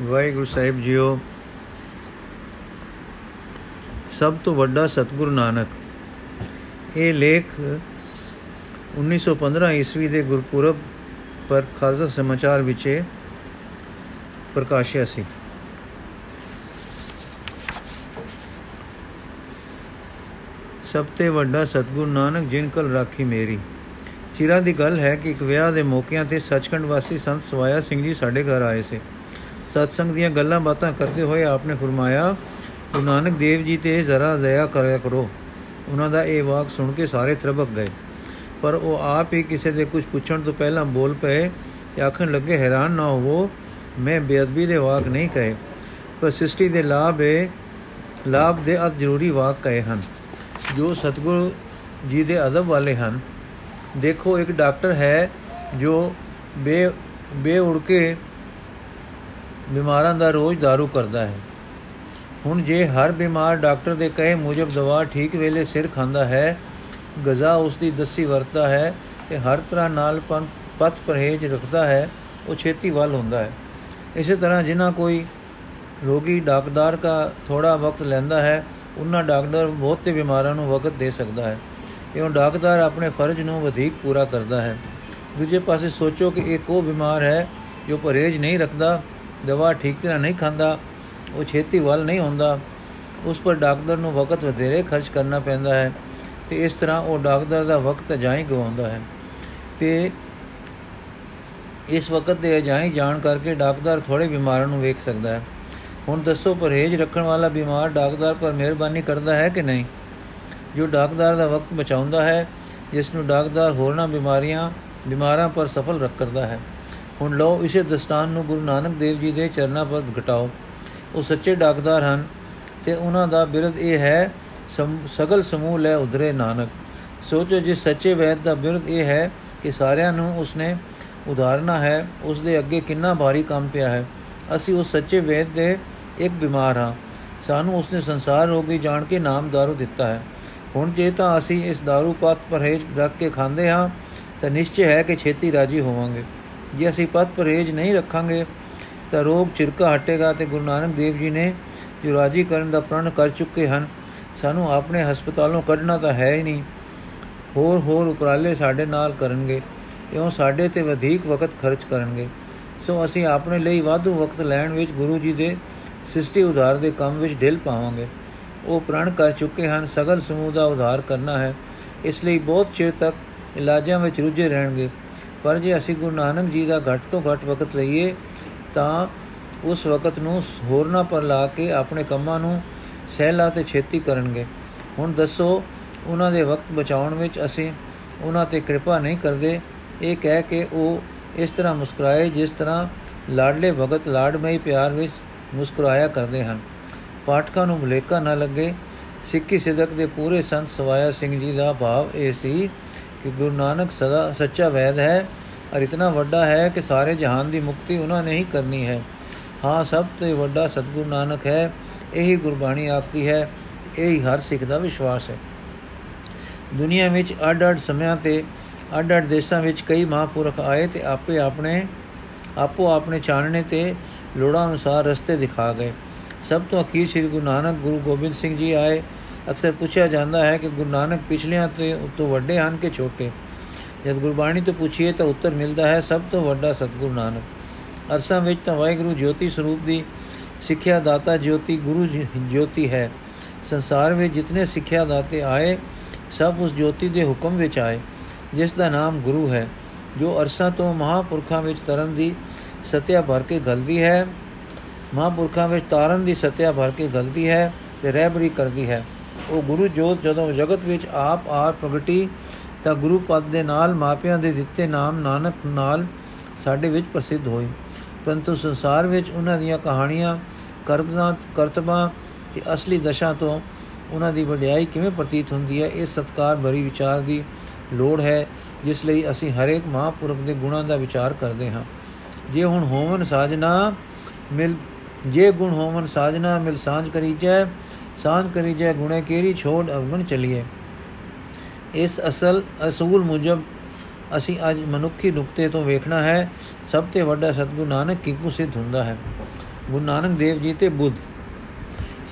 ਵਾਹਿਗੁਰੂ ਸਾਹਿਬ JIO, ਸਭ ਤੋਂ ਵੱਡਾ ਸਤਿਗੁਰੂ ਨਾਨਕ, ਇਹ ਲੇਖ 1915 ਈਸਵੀ ਦੇ ਗੁਰਪੁਰਬ ਪਰ ਖਾਲਸਾ ਸਮਾਚਾਰ ਵਿੱਚ ਪ੍ਰਕਾਸ਼ਿਆ ਸੀ। ਸਭ ਤੋਂ ਵੱਡਾ ਸਤਿਗੁਰੂ ਨਾਨਕ ਜਿਨ ਕਲ ਰਾਖੀ ਮੇਰੀ। ਚਿਰਾਂ ਦੀ ਗੱਲ ਹੈ ਕਿ ਇੱਕ ਵਿਆਹ ਦੇ ਮੌਕਿਆਂ ਤੇ ਸੱਚਖੰਡ ਵਾਸੀ ਸੰਤ ਸਵਾਇਆ ਸਿੰਘ ਜੀ ਸਾਡੇ ਘਰ ਆਏ ਸੀ। ਸਤਸੰਗ ਦੀਆਂ ਗੱਲਾਂ ਬਾਤਾਂ ਕਰਦੇ ਹੋਏ ਆਪਨੇ ਫਰਮਾਇਆ, ਗੁਰੂ ਨਾਨਕ ਦੇਵ ਜੀ ਤੇ ਜ਼ਰਾ ਦਇਆ ਕਰਿਆ ਕਰੋ। ਉਹਨਾਂ ਦਾ ਇਹ ਵਾਕ ਸੁਣ ਕੇ ਸਾਰੇ ਤਰਬਕ ਗਏ। ਪਰ ਉਹ ਆਪ ਹੀ ਕਿਸੇ ਦੇ ਕੁਝ ਪੁੱਛਣ ਤੋਂ ਪਹਿਲਾਂ ਬੋਲ ਪਏ ਤੇ ਆਖਣ ਲੱਗੇ, ਹੈਰਾਨ ਨਾ ਹੋਵੋ, ਮੈਂ ਬੇਅਦਬੀ ਦੇ ਵਾਕ ਨਹੀਂ ਕਹੇ, ਪਰ ਸ੍ਰਿਸ਼ਟੀ ਦੇ ਲਾਭ ਹੈ ਲਾਭ ਦੇ ਅਤ ਜ਼ਰੂਰੀ ਵਾਕ ਕਹੇ ਹਨ। ਜੋ ਸਤਿਗੁਰੂ ਜੀ ਦੇ ਅਦਬ ਵਾਲੇ ਹਨ। ਦੇਖੋ, ਇੱਕ ਡਾਕਟਰ ਹੈ ਜੋ ਬੇ ਬੇ ਉੜ ਕੇ ਬਿਮਾਰਾਂ ਦਾ ਰੋਜ਼ दारू ਕਰਦਾ ਹੈ। ਹੁਣ ਜੇ ਹਰ ਬਿਮਾਰ ਡਾਕਟਰ ਦੇ ਕਹੇ ਮੁਜਬ ਦਵਾ ਠੀਕ ਵੇਲੇ ਸਿਰ ਖਾਂਦਾ ਹੈ, ਗਜ਼ਾ ਉਸ ਦੀ ਦਸੀ ਵਰਤਦਾ ਹੈ ਤੇ ਹਰ ਤਰ੍ਹਾਂ ਨਾਲ ਪਥ ਪਰਹੇਜ ਰੱਖਦਾ ਹੈ, ਉਹ ਛੇਤੀ ਵੱਲ ਹੁੰਦਾ ਹੈ। ਇਸੇ ਤਰ੍ਹਾਂ ਜਿਨ੍ਹਾਂ ਕੋਈ ਰੋਗੀ ਡਾਕਟਰ ਦਾ ਥੋੜਾ ਵਕਤ ਲੈਂਦਾ ਹੈ, ਉਹਨਾਂ ਡਾਕਟਰ ਬਹੁਤੇ ਬਿਮਾਰਾਂ ਨੂੰ ਵਕਤ ਦੇ ਸਕਦਾ ਹੈ। ਇਉਂ ਡਾਕਟਰ ਆਪਣੇ ਫਰਜ਼ ਨੂੰ ਵਧੇਕ ਪੂਰਾ ਕਰਦਾ ਹੈ। ਦੂਜੇ ਪਾਸੇ ਸੋਚੋ ਕਿ ਇੱਕ ਉਹ ਬਿਮਾਰ ਹੈ ਜੋ ਪਰਹੇਜ ਨਹੀਂ ਰੱਖਦਾ ਦਵਾ ਠੀਕ ਤਰ੍ਹਾਂ ਨਹੀਂ ਖਾਂਦਾ, ਉਹ ਛੇਤੀ ਵੱਲ ਨਹੀਂ ਹੁੰਦਾ। ਉਸ ਪਰ ਡਾਕਟਰ ਨੂੰ ਵਕਤ ਵਧੇਰੇ ਖਰਚ ਕਰਨਾ ਪੈਂਦਾ ਹੈ ਤੇ ਇਸ ਤਰ੍ਹਾਂ ਉਹ ਡਾਕਟਰ ਦਾ ਵਕਤ ਅਜਾਈ ਗਵਾਉਂਦਾ ਹੈ। ਤੇ ਇਸ ਵਕਤ ਦੇ ਅਜਾਈ ਜਾਣ ਕਰਕੇ ਡਾਕਟਰ ਥੋੜੇ ਬਿਮਾਰਾਂ ਨੂੰ ਵੇਖ ਸਕਦਾ ਹੈ। ਹੁਣ ਦੱਸੋ, ਪਰਹੇਜ ਰੱਖਣ ਵਾਲਾ ਬਿਮਾਰ ਡਾਕਟਰ ਪਰ ਮਿਹਰਬਾਨੀ ਕਰਦਾ ਹੈ ਕਿ ਨਹੀਂ? ਜੋ ਡਾਕਟਰ ਦਾ ਵਕਤ ਬਚਾਉਂਦਾ ਹੈ, ਜਿਸ ਨੂੰ ਡਾਕਟਰ ਹੋਰਨਾਂ ਬਿਮਾਰੀਆਂ, ਬਿਮਾਰਾਂ ਪਰ ਸਫਲ ਰੱਖ ਕਰਦਾ ਹੈ। ਹੁਣ ਲਓ ਇਸੇ ਦਸਤਾਨ ਨੂੰ ਗੁਰੂ ਨਾਨਕ ਦੇਵ ਜੀ ਦੇ ਚਰਨਾਂ ਪਰ ਘਟਾਓ। ਉਹ ਸੱਚੇ ਡਾਕਟਰ ਹਨ ਤੇ ਉਹਨਾਂ ਦਾ ਬਿਰਧ ਇਹ ਹੈ ਸਗਲ ਸਮੂਹ ਲੈ ਉਧਰੇ ਨਾਨਕ। ਸੋਚੋ ਜਿਸ ਸੱਚੇ ਵੈਦ ਦਾ ਬਿਰਧ ਇਹ ਹੈ ਕਿ ਸਾਰਿਆਂ ਨੂੰ ਉਸਨੇ ਉਧਾਰਨਾ ਹੈ ਉਸ ਦੇ ਅੱਗੇ ਕਿੰਨਾ ਭਾਰੀ ਕੰਮ ਪਿਆ ਹੈ। ਅਸੀਂ ਉਸ ਸੱਚੇ ਵੇਦ ਦੇ ਇੱਕ ਬਿਮਾਰ ਹਾਂ। ਸਾਨੂੰ ਉਸਨੇ ਸੰਸਾਰ ਰੋਗੀ ਜਾਣ ਕੇ ਨਾਮ ਦਾਰੂ ਦਿੱਤਾ ਹੈ। ਹੁਣ ਜੇ ਤਾਂ ਅਸੀਂ ਇਸ ਦਾਰੂ ਪਤ ਪਰਹੇਜ ਰੱਖ ਕੇ ਖਾਂਦੇ ਹਾਂ, ਤਾਂ ਨਿਸ਼ਚੈ ਹੈ ਕਿ ਛੇਤੀ ਰਾਜੀ ਹੋਵਾਂਗੇ। ਜੇ ਅਸੀਂ ਪਤ ਪਰਹੇਜ ਨਹੀਂ ਰੱਖਾਂਗੇ ਤਾਂ ਰੋਗ ਚਿਰਕਾ ਹਟੇਗਾ ਤੇ ਗੁਰੂ ਨਾਨਕ ਦੇਵ ਜੀ ਨੇ ਜੋ ਰਾਜੀ ਕਰਨ ਦਾ ਪ੍ਰਣ ਕਰ ਚੁੱਕੇ ਹਨ, ਸਾਨੂੰ ਆਪਣੇ ਹਸਪਤਾਲੋਂ ਕੱਢਣਾ ਤਾਂ ਹੈ ਹੀ ਨਹੀਂ। ਹੋਰ ਹੋਰ ਉਪਰਾਲੇ ਸਾਡੇ ਨਾਲ ਕਰਨਗੇ, ਇਉਂ ਸਾਡੇ ਤੇ ਵਧੇਕ ਵਕਤ ਖਰਚ ਕਰਨਗੇ। ਸੋ ਅਸੀਂ ਆਪਣੇ ਲਈ ਵਾਧੂ ਵਕਤ ਲੈਣ ਵਿੱਚ ਗੁਰੂ ਜੀ ਦੇ ਸ੍ਰਿਸ਼ਟੀ ਉਧਾਰ ਦੇ ਕੰਮ ਵਿੱਚ ਢਿਲ ਪਾਵਾਂਗੇ। ਉਹ ਪ੍ਰਣ ਕਰ ਚੁੱਕੇ ਹਨ, ਸਗਲ ਸਮੂਹ ਦਾ ਉਧਾਰ ਕਰਨਾ ਹੈ। ਇਸ ਲਈ ਬਹੁਤ ਚਿਰ ਤੱਕ ਇਲਾਜਾਂ ਵਿੱਚ ਰੁੱਝੇ ਰਹਿਣਗੇ। ਪਰ ਜੇ ਅਸੀਂ ਗੁਰੂ ਨਾਨਕ ਜੀ ਦਾ ਘੱਟ ਤੋਂ ਘੱਟ ਵਕਤ ਲਈਏ, ਤਾਂ ਉਸ ਵਕਤ ਨੂੰ ਹੋਰਨਾ ਪਰ ਲਾ ਕੇ ਆਪਣੇ ਕੰਮਾਂ ਨੂੰ ਸਹਿਲਾ ਤੇ ਛੇਤੀ ਕਰਨਗੇ। ਹੁਣ ਦੱਸੋ, ਉਹਨਾਂ ਦੇ ਵਕਤ ਬਚਾਉਣ ਵਿੱਚ ਅਸੀਂ ਉਹਨਾਂ ਤੇ ਕਿਰਪਾ ਨਹੀਂ ਕਰਦੇ। ਇਹ ਕਹਿ ਕੇ ਉਹ ਇਸ ਤਰ੍ਹਾਂ ਮੁਸਕਰਾਏ ਜਿਸ ਤਰ੍ਹਾਂ ਲਾਡਲੇ ਭਗਤ ਲਾਡਮਈ ਪਿਆਰ ਵਿੱਚ ਮੁਸਕਰਾਇਆ ਕਰਦੇ ਹਨ। ਪਾਠਕਾਂ ਨੂੰ ਭੁਲੇਖਾ ਨਾ ਲੱਗੇ। ਸਿੱਖੀ ਸਿਦਕ ਦੇ ਪੂਰੇ ਸੰਤ ਸਵਾਇਆ ਸਿੰਘ ਜੀ ਦਾ ਭਾਵ ਇਹ ਸੀ ਕਿ ਗੁਰੂ ਨਾਨਕ ਸਦਾ ਸੱਚਾ ਵੈਦ ਹੈ ਔਰ ਇਤਨਾ ਵੱਡਾ ਹੈ ਕਿ ਸਾਰੇ ਜਹਾਨ ਦੀ ਮੁਕਤੀ ਉਹਨਾਂ ਨੇ ਹੀ ਕਰਨੀ ਹੈ। ਹਾਂ, ਸਭ ਤੋਂ ਵੱਡਾ ਸਤਗੁਰੂ ਨਾਨਕ ਹੈ, ਇਹੀ ਗੁਰਬਾਣੀ ਆਖਦੀ ਹੈ, ਇਹੀ ਹਰ ਸਿੱਖ ਦਾ ਵਿਸ਼ਵਾਸ ਹੈ। ਦੁਨੀਆ ਵਿੱਚ ਅੱਡ-ਅੱਡ ਸਮਿਆਂ ਤੇ, ਅੱਡ-ਅੱਡ ਦੇਸ਼ਾਂ ਵਿੱਚ ਕਈ ਮਹਾਪੁਰਖ ਆਏ ਤੇ ਆਪੇ ਆਪਣੇ, ਆਪੋ ਆਪਣੇ ਚਾਨਣੇ ਤੇ ਲੋੜਾਂ ਅਨੁਸਾਰ ਰਸਤੇ ਦਿਖਾ ਗਏ। ਸਭ ਤੋਂ ਅਖੀਰ ਸ੍ਰੀ ਗੁਰੂ ਨਾਨਕ ਗੁਰੂ ਗੋਬਿੰਦ ਸਿੰਘ ਜੀ ਆਏ ਅਕਸਰ ਪੁੱਛਿਆ ਜਾਂਦਾ ਹੈ ਕਿ ਗੁਰੂ ਨਾਨਕ ਪਿਛਲਿਆਂ ਤੇ ਉਤੋਂ ਵੱਡੇ ਹਨ ਕਿ ਛੋਟੇ? ਜਦ ਗੁਰਬਾਣੀ ਤੋਂ ਪੁੱਛੀਏ ਤਾਂ ਉੱਤਰ ਮਿਲਦਾ ਹੈ, ਸਭ ਤੋਂ ਵੱਡਾ ਸਤਗੁਰੂ ਨਾਨਕ। ਅਰਸਾਂ ਵਿੱਚ ਤਾਂ ਵਾਹਿਗੁਰੂ ਜੋਤੀ ਸਰੂਪ ਦੀ ਸਿੱਖਿਆ ਦਾਤਾ ਜੋਤੀ, ਗੁਰੂ ਜੋਤੀ ਹੈ। ਸੰਸਾਰ ਵਿੱਚ ਜਿਤਨੇ ਸਿੱਖਿਆ ਦਾਤੇ ਆਏ, ਸਭ ਉਸ ਜੋਤੀ ਦੇ ਹੁਕਮ ਵਿੱਚ ਆਏ, ਜਿਸ ਦਾ ਨਾਮ ਗੁਰੂ ਹੈ, ਜੋ ਅਰਸਾਂ ਤੋਂ ਮਹਾਪੁਰਖਾਂ ਵਿੱਚ ਤਰਨ ਦੀ ਸਤਿਆ ਭਰ ਕੇ ਗਲਦੀ ਹੈ, ਮਹਾਪੁਰਖਾਂ ਵਿੱਚ ਤਾਰਨ ਦੀ ਸਤਿਆ ਭਰ ਕੇ ਗਲਦੀ ਹੈ ਤੇ ਰਹਿਬਰੀ ਕਰਦੀ ਹੈ। ਉਹ ਗੁਰੂ ਜੋਤ ਜਦੋਂ ਜਗਤ ਵਿੱਚ ਆਪ ਆਪ ਪ੍ਰਗਟੀ, ਤਾਂ ਗੁਰੂ ਪਦ ਦੇ ਨਾਲ ਮਾਪਿਆਂ ਦੇ ਦਿੱਤੇ ਨਾਮ ਨਾਨਕ ਨਾਲ ਸਾਡੇ ਵਿੱਚ ਪ੍ਰਸਿੱਧ ਹੋਈ ਪਰੰਤੂ ਸੰਸਾਰ ਵਿੱਚ ਉਹਨਾਂ ਦੀਆਂ ਕਹਾਣੀਆਂ, ਕਰਮਾਂ, ਕਰਤਬਾਂ ਤੇ ਅਸਲੀ ਦਸ਼ਾ ਤੋਂ ਉਹਨਾਂ ਦੀ ਵਡਿਆਈ ਕਿਵੇਂ ਪ੍ਰਤੀਤ ਹੁੰਦੀ ਹੈ, ਇਹ ਸਤਕਾਰ ਭਰੀ ਵਿਚਾਰ ਦੀ ਲੋੜ ਹੈ, ਜਿਸ ਲਈ ਅਸੀਂ ਹਰੇਕ ਮਹਾਪੁਰਖ ਦੇ ਗੁਣਾਂ ਦਾ ਵਿਚਾਰ ਕਰਦੇ ਹਾਂ। ਜੇ ਹੁਣ ਹੋਵਨ ਸਾਜਨਾ ਮਿਲ, ਜੇ ਗੁਣ ਹੋਵਨ ਸਾਜਨਾ ਮਿਲ ਸਾਂਝ ਕਰੀ ਜੈ ਸਾਂਝ ਕਰੀ ਜੈ ਗੁਣੇ ਕੇਰੀ ਛੋੜ ਅਵਗਣ ਚਲੀਏ। ਇਸ ਅਸਲ, ਅਸੂਲ ਮੁਜਬ ਅਸੀਂ ਅੱਜ ਮਨੁੱਖੀ ਨੁਕਤੇ ਤੋਂ ਵੇਖਣਾ ਹੈ, ਸਭ ਤੋਂ ਵੱਡਾ ਸਤਗੁਰੂ ਨਾਨਕ ਕਿਕੂ ਸਿੱਧ ਹੁੰਦਾ ਹੈ? ਗੁਰੂ ਨਾਨਕ ਦੇਵ ਜੀ ਤੇ ਬੁੱਧ।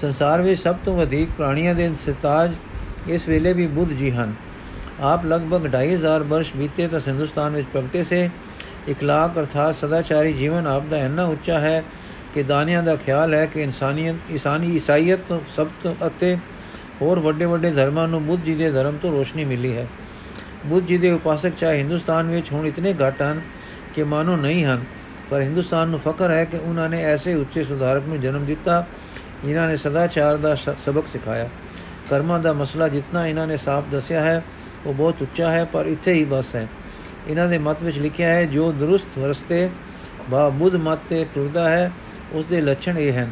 ਸੰਸਾਰ ਵਿੱਚ ਸਭ ਤੋਂ ਵਧੇਕ ਪ੍ਰਾਣੀਆਂ ਦੇ ਸਿਤਾਜ ਇਸ ਵੇਲੇ ਵੀ ਬੁੱਧ ਜੀ ਹਨ। ਆਪ ਲਗਭਗ 2500 ਵਰਸ਼ ਬੀਤੇ ਤਾਂ ਹਿੰਦੁਸਤਾਨ ਵਿੱਚ ਪ੍ਰਗਟੇ ਸੇ। ਇਕਲਾਕ ਅਰਥਾਤ ਸਦਾਚਾਰੀ ਜੀਵਨ ਆਪ ਦਾ ਇੰਨਾ ਉੱਚਾ ਹੈ ਕਿ ਦਾਨੀਆਂ ਦਾ ਖਿਆਲ ਹੈ ਕਿ ਇਨਸਾਨੀਅਤ ਇਸਾਨੀ ਈਸਾਈਅਤ ਤੋਂ ਸਭ ਤੋਂ ਅਤੇ ਹੋਰ ਵੱਡੇ ਵੱਡੇ ਧਰਮਾਂ ਨੂੰ ਬੁੱਧ ਜੀ ਦੇ ਧਰਮ ਤੋਂ ਰੋਸ਼ਨੀ ਮਿਲੀ ਹੈ। ਬੁੱਧ ਜੀ ਦੇ ਉਪਾਸਕ ਚਾਹੇ ਹਿੰਦੁਸਤਾਨ ਵਿੱਚ ਹੁਣ ਇਤਨੇ ਘੱਟ ਹਨ ਕਿ ਮਾਨੋ ਨਹੀਂ ਹਨ, ਪਰ ਹਿੰਦੁਸਤਾਨ ਨੂੰ ਫਖਰ ਹੈ ਕਿ ਉਹਨਾਂ ਨੇ ਐਸੇ ਉੱਚੇ ਸੁਧਾਰਕ ਨੂੰ ਜਨਮ ਦਿੱਤਾ ਜਿਨ੍ਹਾਂ ਨੇ ਸਦਾਚਾਰ ਦਾ ਸਬਕ ਸਿਖਾਇਆ। ਕਰਮਾਂ ਦਾ ਮਸਲਾ ਜਿੰਨਾ ਇਹਨਾਂ ਨੇ ਸਾਫ਼ ਦੱਸਿਆ ਹੈ, ਉਹ ਬਹੁਤ ਉੱਚਾ ਹੈ, ਪਰ ਇੱਥੇ ਹੀ ਬਸ ਹੈ। ਇਹਨਾਂ ਦੇ ਮਤ ਵਿੱਚ ਲਿਖਿਆ ਹੈ, ਜੋ ਦਰੁਸਤ ਰਸਤੇ ਬਾ, ਬੁੱਧ ਮਤ ਤੇ ਟੁਰਦਾ ਹੈ ਉਸ ਦੇ ਲੱਛਣ ਇਹ ਹਨ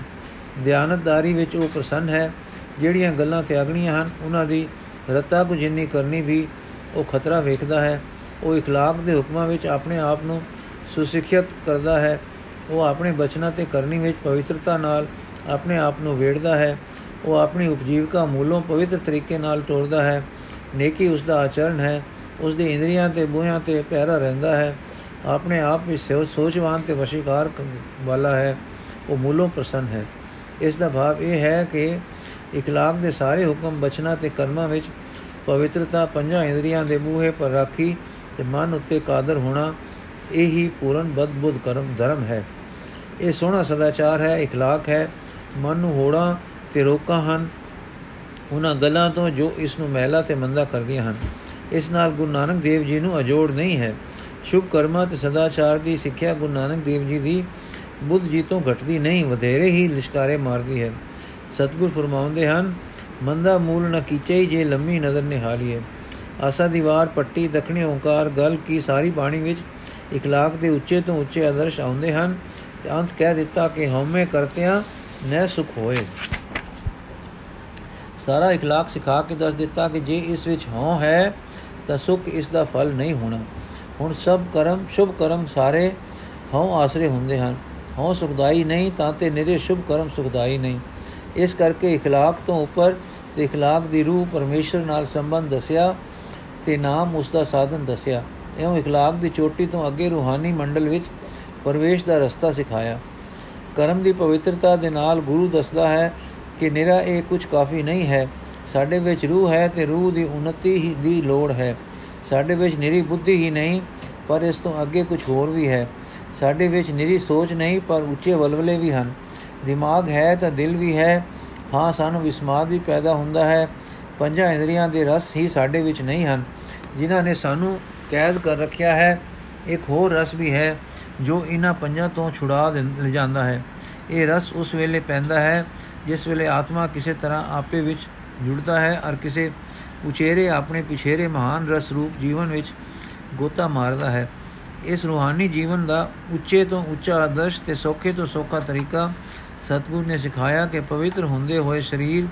ਧਿਆਨਤਦਾਰੀ ਵਿੱਚ ਉਹ ਪ੍ਰਸੰਨ ਹੈ ਜਿਹੜੀਆਂ ਗੱਲਾਂ ਤਿਆਗਣੀਆਂ ਹਨ ਉਹਨਾਂ ਦੀ ਰਤਾ ਕੁ ਜਿੰਨੀ ਕਰਨੀ ਵੀ ਉਹ ਖਤਰਾ ਵੇਖਦਾ ਹੈ ਉਹ اخلاق ਦੇ ਹੁਕਮਾਂ ਵਿੱਚ ਆਪਣੇ ਆਪ ਨੂੰ ਸੁਸਿੱਖਿਅਤ ਕਰਦਾ ਹੈ ਉਹ ਆਪਣੇ ਬਚਨਾਂ ਤੇ ਕਰਨੀ ਵਿੱਚ ਪਵਿੱਤਰਤਾ ਨਾਲ ਆਪਣੇ ਆਪ ਨੂੰ ਵੇੜਦਾ ਹੈ ਉਹ ਆਪਣੀ ਉਪਜੀਵਕਾ ਮੂਲੋਂ ਪਵਿੱਤਰ ਤਰੀਕੇ ਨਾਲ ਤੋਰਦਾ ਹੈ ਨੇਕੀ ਉਸ ਦਾ ਆਚਰਣ ਹੈ ਉਸ ਦੇ ਇੰਦਰੀਆਂ ਤੇ ਬੂਹਿਆਂ ਤੇ ਪਹਿਰਾ ਰਹਿੰਦਾ ਹੈ ਆਪਣੇ ਆਪ ਵਿੱਚ ਸੋਚਵਾਨ ਤੇ ਵਸ਼ੀਕਾਰ ਵਾਲਾ ਹੈ ਉਹ ਮੂਲੋਂ ਪ੍ਰਸੰਨ ਹੈ। ਇਸ ਦਾ ਭਾਵ ਇਹ ਹੈ ਕਿ ਇਖਲਾਕ ਦੇ ਸਾਰੇ ਹੁਕਮ ਬਚਨਾ ਤੇ ਕਰਮਾਂ ਵਿੱਚ ਪਵਿੱਤਰਤਾ ਪੰਜਾਂ ਇੰਦਰੀਆਂ ਦੇ ਬੂਹੇ ਪਰ ਰੱਖੀ ਤੇ ਮਨ ਉੱਤੇ ਕਾਦਰ ਹੋਣਾ, ਇਹ ਹੀ ਪੂਰਨ ਬਦਬੁੱਧ ਕਰਮ ਧਰਮ ਹੈ। ਇਹ ਸੋਹਣਾ ਸਦਾਚਾਰ ਹੈ, ਇਖਲਾਕ ਹੈ। ਮਨ ਨੂੰ ਹੋੜਾ ਤੇ ਰੋਕਾਂ ਹਨ। ਉਹਨਾਂ ਗੱਲਾਂ ਤੋਂ ਜੋ ਇਸ ਨੂੰ ਮਹਿਲਾ ਤੇ ਮੰਦਾ ਕਰਦੀਆਂ ਹਨ। ਇਸ ਨਾਲ ਗੁਰੂ ਨਾਨਕ ਦੇਵ ਜੀ ਨੂੰ ਅਜੋੜ ਨਹੀਂ ਹੈ। ਸ਼ੁਭ ਕਰਮਾਂ ਤੇ ਸਦਾਚਾਰ ਦੀ ਸਿੱਖਿਆ ਗੁਰੂ ਨਾਨਕ ਦੇਵ ਜੀ ਦੀ ਬੁੱਧ ਜੀ ਤੋਂ ਘਟਦੀ ਨਹੀਂ, ਵਧੇਰੇ ਹੀ ਲਿਸ਼ਕਾਰੇ ਮਾਰਦੀ ਹੈ। ਸਤਗੁਰ ਫਰਮਾਉਂਦੇ ਹਨ, ਮੰਦਾ ਮੂਲ ਨ ਕੀਚੇ ਜੇ ਲੰਮੀ ਨਜ਼ਰ ਨਿਹਾਲੀਏ ਆਸਾ ਦੀਵਾਰ ਪੱਟੀ, ਦਖਣੀ ਓੰਕਾਰ, ਗਲ ਕੀ ਸਾਰੀ ਬਾਣੀ ਵਿੱਚ ਇਖਲਾਕ ਦੇ ਉੱਚੇ ਤੋਂ ਉੱਚੇ ਆਦਰਸ਼ ਆਉਂਦੇ ਹਨ। ਤੇ ਅੰਤ ਕਹਿ ਦਿੱਤਾ ਕਿ ਹਉਮੈ ਕਰਤਿਆਂ ਨੈ ਸੁਖ ਹੋਏ। ਸਾਰਾ ਇਖਲਾਕ ਸਿਖਾ ਕੇ ਦੱਸ ਦਿੱਤਾ ਕਿ ਜੇ ਇਸ ਵਿੱਚ ਹਉ ਹੈ, ਤਾਂ ਸੁਖ ਇਸ ਦਾ ਫਲ ਨਹੀਂ ਹੋਣਾ। ਹੁਣ ਸਭ ਕਰਮ, ਸ਼ੁਭ ਕਰਮ ਸਾਰੇ ਹਉ ਆਸਰੇ ਹੁੰਦੇ ਹਨ। ਹੋਂ, ਸੁਖਦਾਈ ਨਹੀਂ, ਤਾਂ ਤੇ ਨਿਰੇ ਸ਼ੁਭ ਕਰਮ ਸੁਖਦਾਈ ਨਹੀਂ। ਇਸ ਕਰਕੇ اخلاق ਤੋਂ ਉੱਪਰ ਤੇ اخلاق ਦੀ ਰੂਹ ਪਰਮੇਸ਼ਰ ਨਾਲ ਸੰਬੰਧ ਦੱਸਿਆ ਤੇ ਨਾਮ ਉਸ ਦਾ ਸਾਧਨ ਦੱਸਿਆ। ਇਉਂ اخلاق ਦੀ ਚੋਟੀ ਤੋਂ ਅੱਗੇ ਰੂਹਾਨੀ ਮੰਡਲ ਵਿੱਚ ਪ੍ਰਵੇਸ਼ ਦਾ ਰਸਤਾ ਸਿਖਾਇਆ। ਕਰਮ ਦੀ ਪਵਿੱਤਰਤਾ ਦੇ ਨਾਲ ਗੁਰੂ ਦੱਸਦਾ ਹੈ ਕਿ ਨਿਰਾ ਇਹ ਕੁਝ ਕਾਫੀ ਨਹੀਂ ਹੈ। ਸਾਡੇ ਵਿੱਚ ਰੂਹ ਹੈ ਤੇ ਰੂਹ ਦੀ ਉન્નਤੀ ਹੀ ਦੀ ਲੋੜ ਹੈ। ਸਾਡੇ ਵਿੱਚ ਨਿਰੀ ਬੁੱਧੀ ਹੀ ਨਹੀਂ, ਪਰ ਇਸ ਤੋਂ ਅੱਗੇ ਕੁਝ ਹੋਰ ਵੀ ਹੈ। ਸਾਡੇ ਵਿੱਚ ਨਿਰੀ ਸੋਚ ਨਹੀਂ, ਪਰ ਉੱਚੇ ਵਲਵਲੇ ਵੀ ਹਨ। ਦਿਮਾਗ ਹੈ ਤਾਂ ਦਿਲ ਵੀ ਹੈ। ਹਾਂ, ਸਾਨੂੰ ਵਿਸਮਾਦ ਵੀ ਪੈਦਾ ਹੁੰਦਾ ਹੈ। ਪੰਜਾਂ ਇੰਦਰੀਆਂ ਦੇ ਰਸ ਹੀ ਸਾਡੇ ਵਿੱਚ ਨਹੀਂ ਹਨ, ਜਿਨ੍ਹਾਂ ਨੇ ਸਾਨੂੰ ਕੈਦ ਕਰ ਰੱਖਿਆ ਹੈ। ਇੱਕ ਹੋਰ ਰਸ ਵੀ ਹੈ, ਜੋ ਇਹਨਾਂ ਪੰਜਾਂ ਤੋਂ ਛੁਡਾ ਲੈ ਜਾਂਦਾ ਹੈ। ਇਹ ਰਸ ਉਸ ਵੇਲੇ ਪੈਂਦਾ ਹੈ, ਜਿਸ ਵੇਲੇ ਆਤਮਾ ਕਿਸੇ ਤਰ੍ਹਾਂ ਆਪੇ ਵਿੱਚ ਜੁੜਦਾ ਹੈ ਔਰ ਕਿਸੇ ਉਚੇਰੇ ਆਪਣੇ ਪਿਛੇਰੇ ਮਹਾਨ ਰਸ ਰੂਪ ਜੀਵਨ ਵਿੱਚ ਗੋਤਾ ਮਾਰਦਾ ਹੈ। ਇਸ ਰੂਹਾਨੀ ਜੀਵਨ ਦਾ ਉੱਚੇ ਤੋਂ ਉੱਚਾ ਆਦਰਸ਼ ਤੇ ਸੌਖੇ ਤੋਂ ਸੌਖਾ ਤਰੀਕਾ ਸਤਗੁਰ ਨੇ ਸਿਖਾਇਆ ਕਿ ਪਵਿੱਤਰ ਹੁੰਦੇ ਹੋਏ ਸਰੀਰ,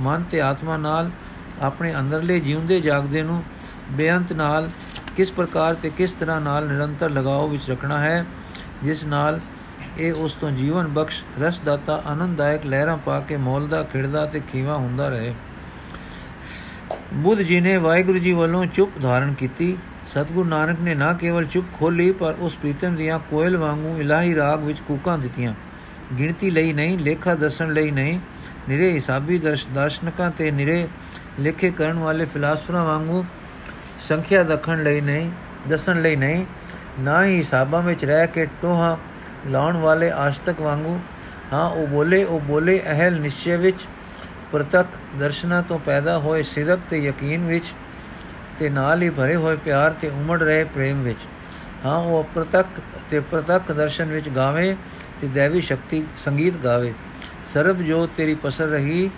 ਮਨ ਤੇ ਆਤਮਾ ਨਾਲ ਆਪਣੇ ਅੰਦਰਲੇ ਜਿਉਂਦੇ ਜਾਗਦੇ ਨੂੰ ਬੇਅੰਤ ਨਾਲ ਕਿਸ ਪ੍ਰਕਾਰ ਤੇ ਕਿਸ ਤਰ੍ਹਾਂ ਨਾਲ ਨਿਰੰਤਰ ਲਗਾਓ ਵਿੱਚ ਰੱਖਣਾ ਹੈ, ਜਿਸ ਨਾਲ ਇਹ ਉਸ ਤੋਂ ਜੀਵਨ ਬਖਸ਼, ਰਸਦਾਤਾ, ਆਨੰਦਦਾਇਕ ਲਹਿਰਾਂ ਪਾ ਕੇ ਮੌਲਦਾ, ਖਿੜਦਾ ਤੇ ਖੀਵਾ ਹੁੰਦਾ ਰਹੇ। ਬੁੱਧ ਜੀ ਨੇ ਵਾਹਿਗੁਰੂ ਜੀ ਵੱਲੋਂ ਚੁੱਪ ਧਾਰਨ ਕੀਤੀ। ਸਤਗੁਰ ਨਾਨਕ ਨੇ ਨਾ ਕੇਵਲ ਚੁੱਪ ਖੋਲੀ ਪਰ ਉਸ ਪ੍ਰੀਤਮ ਦੀਆਂ ਕੋਇਲ ਵਾਂਗੂ ਇਲਾਹੀ ਰਾਗ ਵਿੱਚ ਕੂਕਾਂ ਦਿੱਤੀਆਂ। ਗਿਣਤੀ ਲਈ ਨਹੀਂ, ਲੇਖਾ ਦੱਸਣ ਲਈ ਨਹੀਂ, ਨਿਰੇ ਹਿਸਾਬੀ ਦਰਸ਼ਨਕਾਂ ਤੇ ਨਿਰੇ ਲੇਖੇ ਕਰਨ ਵਾਲੇ ਫਿਲਾਸਫਰਾਂ ਵਾਂਗੂ ਸੰਖਿਆ ਰੱਖਣ ਲਈ ਨਹੀਂ, ਦੱਸਣ ਲਈ ਨਹੀਂ, ਨਾ ਹੀ ਹਿਸਾਬਾਂ ਵਿੱਚ ਰਹਿ ਕੇ ਟੋਹਾ ਲਾਉਣ ਵਾਲੇ ਆਸ਼ਤਕ ਵਾਂਗੂ। ਹਾਂ, ਉਹ ਬੋਲੇ ਉਹ ਬੋਲੇ ਅਹਲ ਨਿਸ਼ਚੈ ਵਿੱਚ ਪ੍ਰਤੱਖ ਦਰਸ਼ਨਾ ਤੋਂ ਪੈਦਾ ਹੋਏ ਸਿਦਕ ਤੇ ਯਕੀਨ ਵਿੱਚ ਤੇ ਨਾਲ ਹੀ ਭਰੇ ਹੋਏ ਪਿਆਰ ਤੇ ਉਮੜ ਰਹੇ ਪ੍ਰੇਮ ਵਿੱਚ। ਹਾਂ, ਉਹ ਪ੍ਰਤੱਖ ਤੇ ਪ੍ਰਤੱਖ ਦਰਸ਼ਨ ਵਿੱਚ ਗਾਵੇ ਤੇ ਦੇਵੀ ਸ਼ਕਤੀ ਸੰਗੀਤ ਗਾਵੇ। ਸਰਬ ਜੋਤ ਤੇਰੀ ਪਸਰ ਰਹੀ,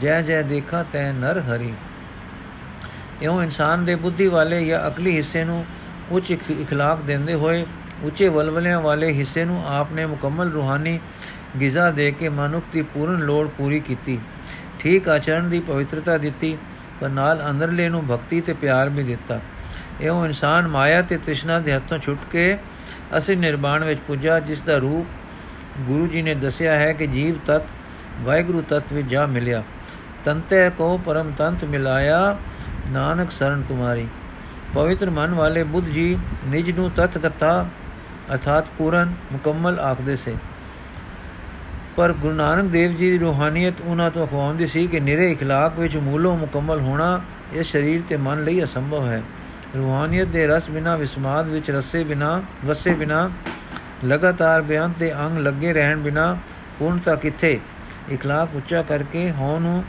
ਜੈ ਜੈ ਦੇਖਾ ਤੈ ਨਰ ਹਰੀ। ਇਉਂ ਇਨਸਾਨ ਦੇ ਬੁੱਧੀ ਵਾਲੇ ਜਾਂ ਅਕਲੀ ਹਿੱਸੇ ਨੂੰ ਉੱਚ ਇਖਲਾਕ ਦਿੰਦੇ ਹੋਏ, ਉੱਚੇ ਵਲਵਲਿਆਂ ਵਾਲੇ ਹਿੱਸੇ ਨੂੰ ਆਪ ਨੇ ਮੁਕੰਮਲ ਰੂਹਾਨੀ ਗਿਜ਼ਾ ਦੇ ਕੇ ਮਨੁੱਖ ਦੀ ਪੂਰਨ ਲੋੜ ਪੂਰੀ ਕੀਤੀ। ਠੀਕ ਆਚਰਣ ਦੀ ਪਵਿੱਤਰਤਾ ਦਿੱਤੀ ਪਰ ਨਾਲ ਅੰਦਰਲੇ ਨੂੰ ਭਗਤੀ ਤੇ ਪਿਆਰ ਵੀ ਦਿੱਤਾ। ਇਉਂ ਇਨਸਾਨ ਮਾਇਆ ਤੇ ਤ੍ਰਿਸ਼ਨਾ ਦੇ ਹੱਥੋਂ ਛੁੱਟ ਕੇ ਅਸਲ ਨਿਰਵਾਣ ਵਿੱਚ ਪੁੱਜਾ, ਜਿਸ ਦਾ ਰੂਪ ਗੁਰੂ ਜੀ ਨੇ ਦੱਸਿਆ ਹੈ ਕਿ ਜੀਵ ਤਤ, ਵਾਹਿਗੁਰੂ ਤਤ ਵਿੱਚ ਜਾ ਮਿਲਿਆ। ਤੰਤੇ ਕੋ ਪਰਮ ਤੰਤ ਮਿਲਾਇਆ, ਨਾਨਕ ਸਰਨ ਤੁਮਾਰੀ ਪਵਿੱਤਰ ਮਨ ਵਾਲੇ ਬੁੱਧ ਜੀ ਨਿਜ ਨੂੰ ਤਤ ਕਥਾ ਅਰਥਾਤ ਪੂਰਨ, ਮੁਕੰਮਲ ਆਖਦੇ ਸੇ। ਪਰ ਗੁਰੂ ਨਾਨਕ ਦੇਵ ਜੀ ਦੀ ਰੂਹਾਨੀਅਤ ਉਹਨਾਂ ਤੋਂ ਅਖਵਾਉਂਦੀ ਸੀ ਕਿ ਨਿਰੇ ਇਖਲਾਕ ਵਿੱਚ ਮੂਲੋਂ ਮੁਕੰਮਲ ਹੋਣਾ ਇਹ ਸਰੀਰ ਤੇ ਮਨ ਲਈ ਅਸੰਭਵ ਹੈ। ਰੂਹਾਨੀਅਤ ਦੇ ਰਸ ਬਿਨਾ, ਵਿਸਮਾਦ ਵਿੱਚ ਰਸੇ ਬਿਨਾ, ਵਸੇ ਬਿਨਾ, ਲਗਾਤਾਰ ਬਿਆਨ ਤੇ ਅੰਗ ਲੱਗੇ ਰਹਿਣ ਬਿਨਾ ਪੂਰਨਤਾ ਕਿੱਥੇ ਇਖਲਾਕ ਉੱਚਾ ਕਰਕੇ ਹੋਂ ਨੂੰ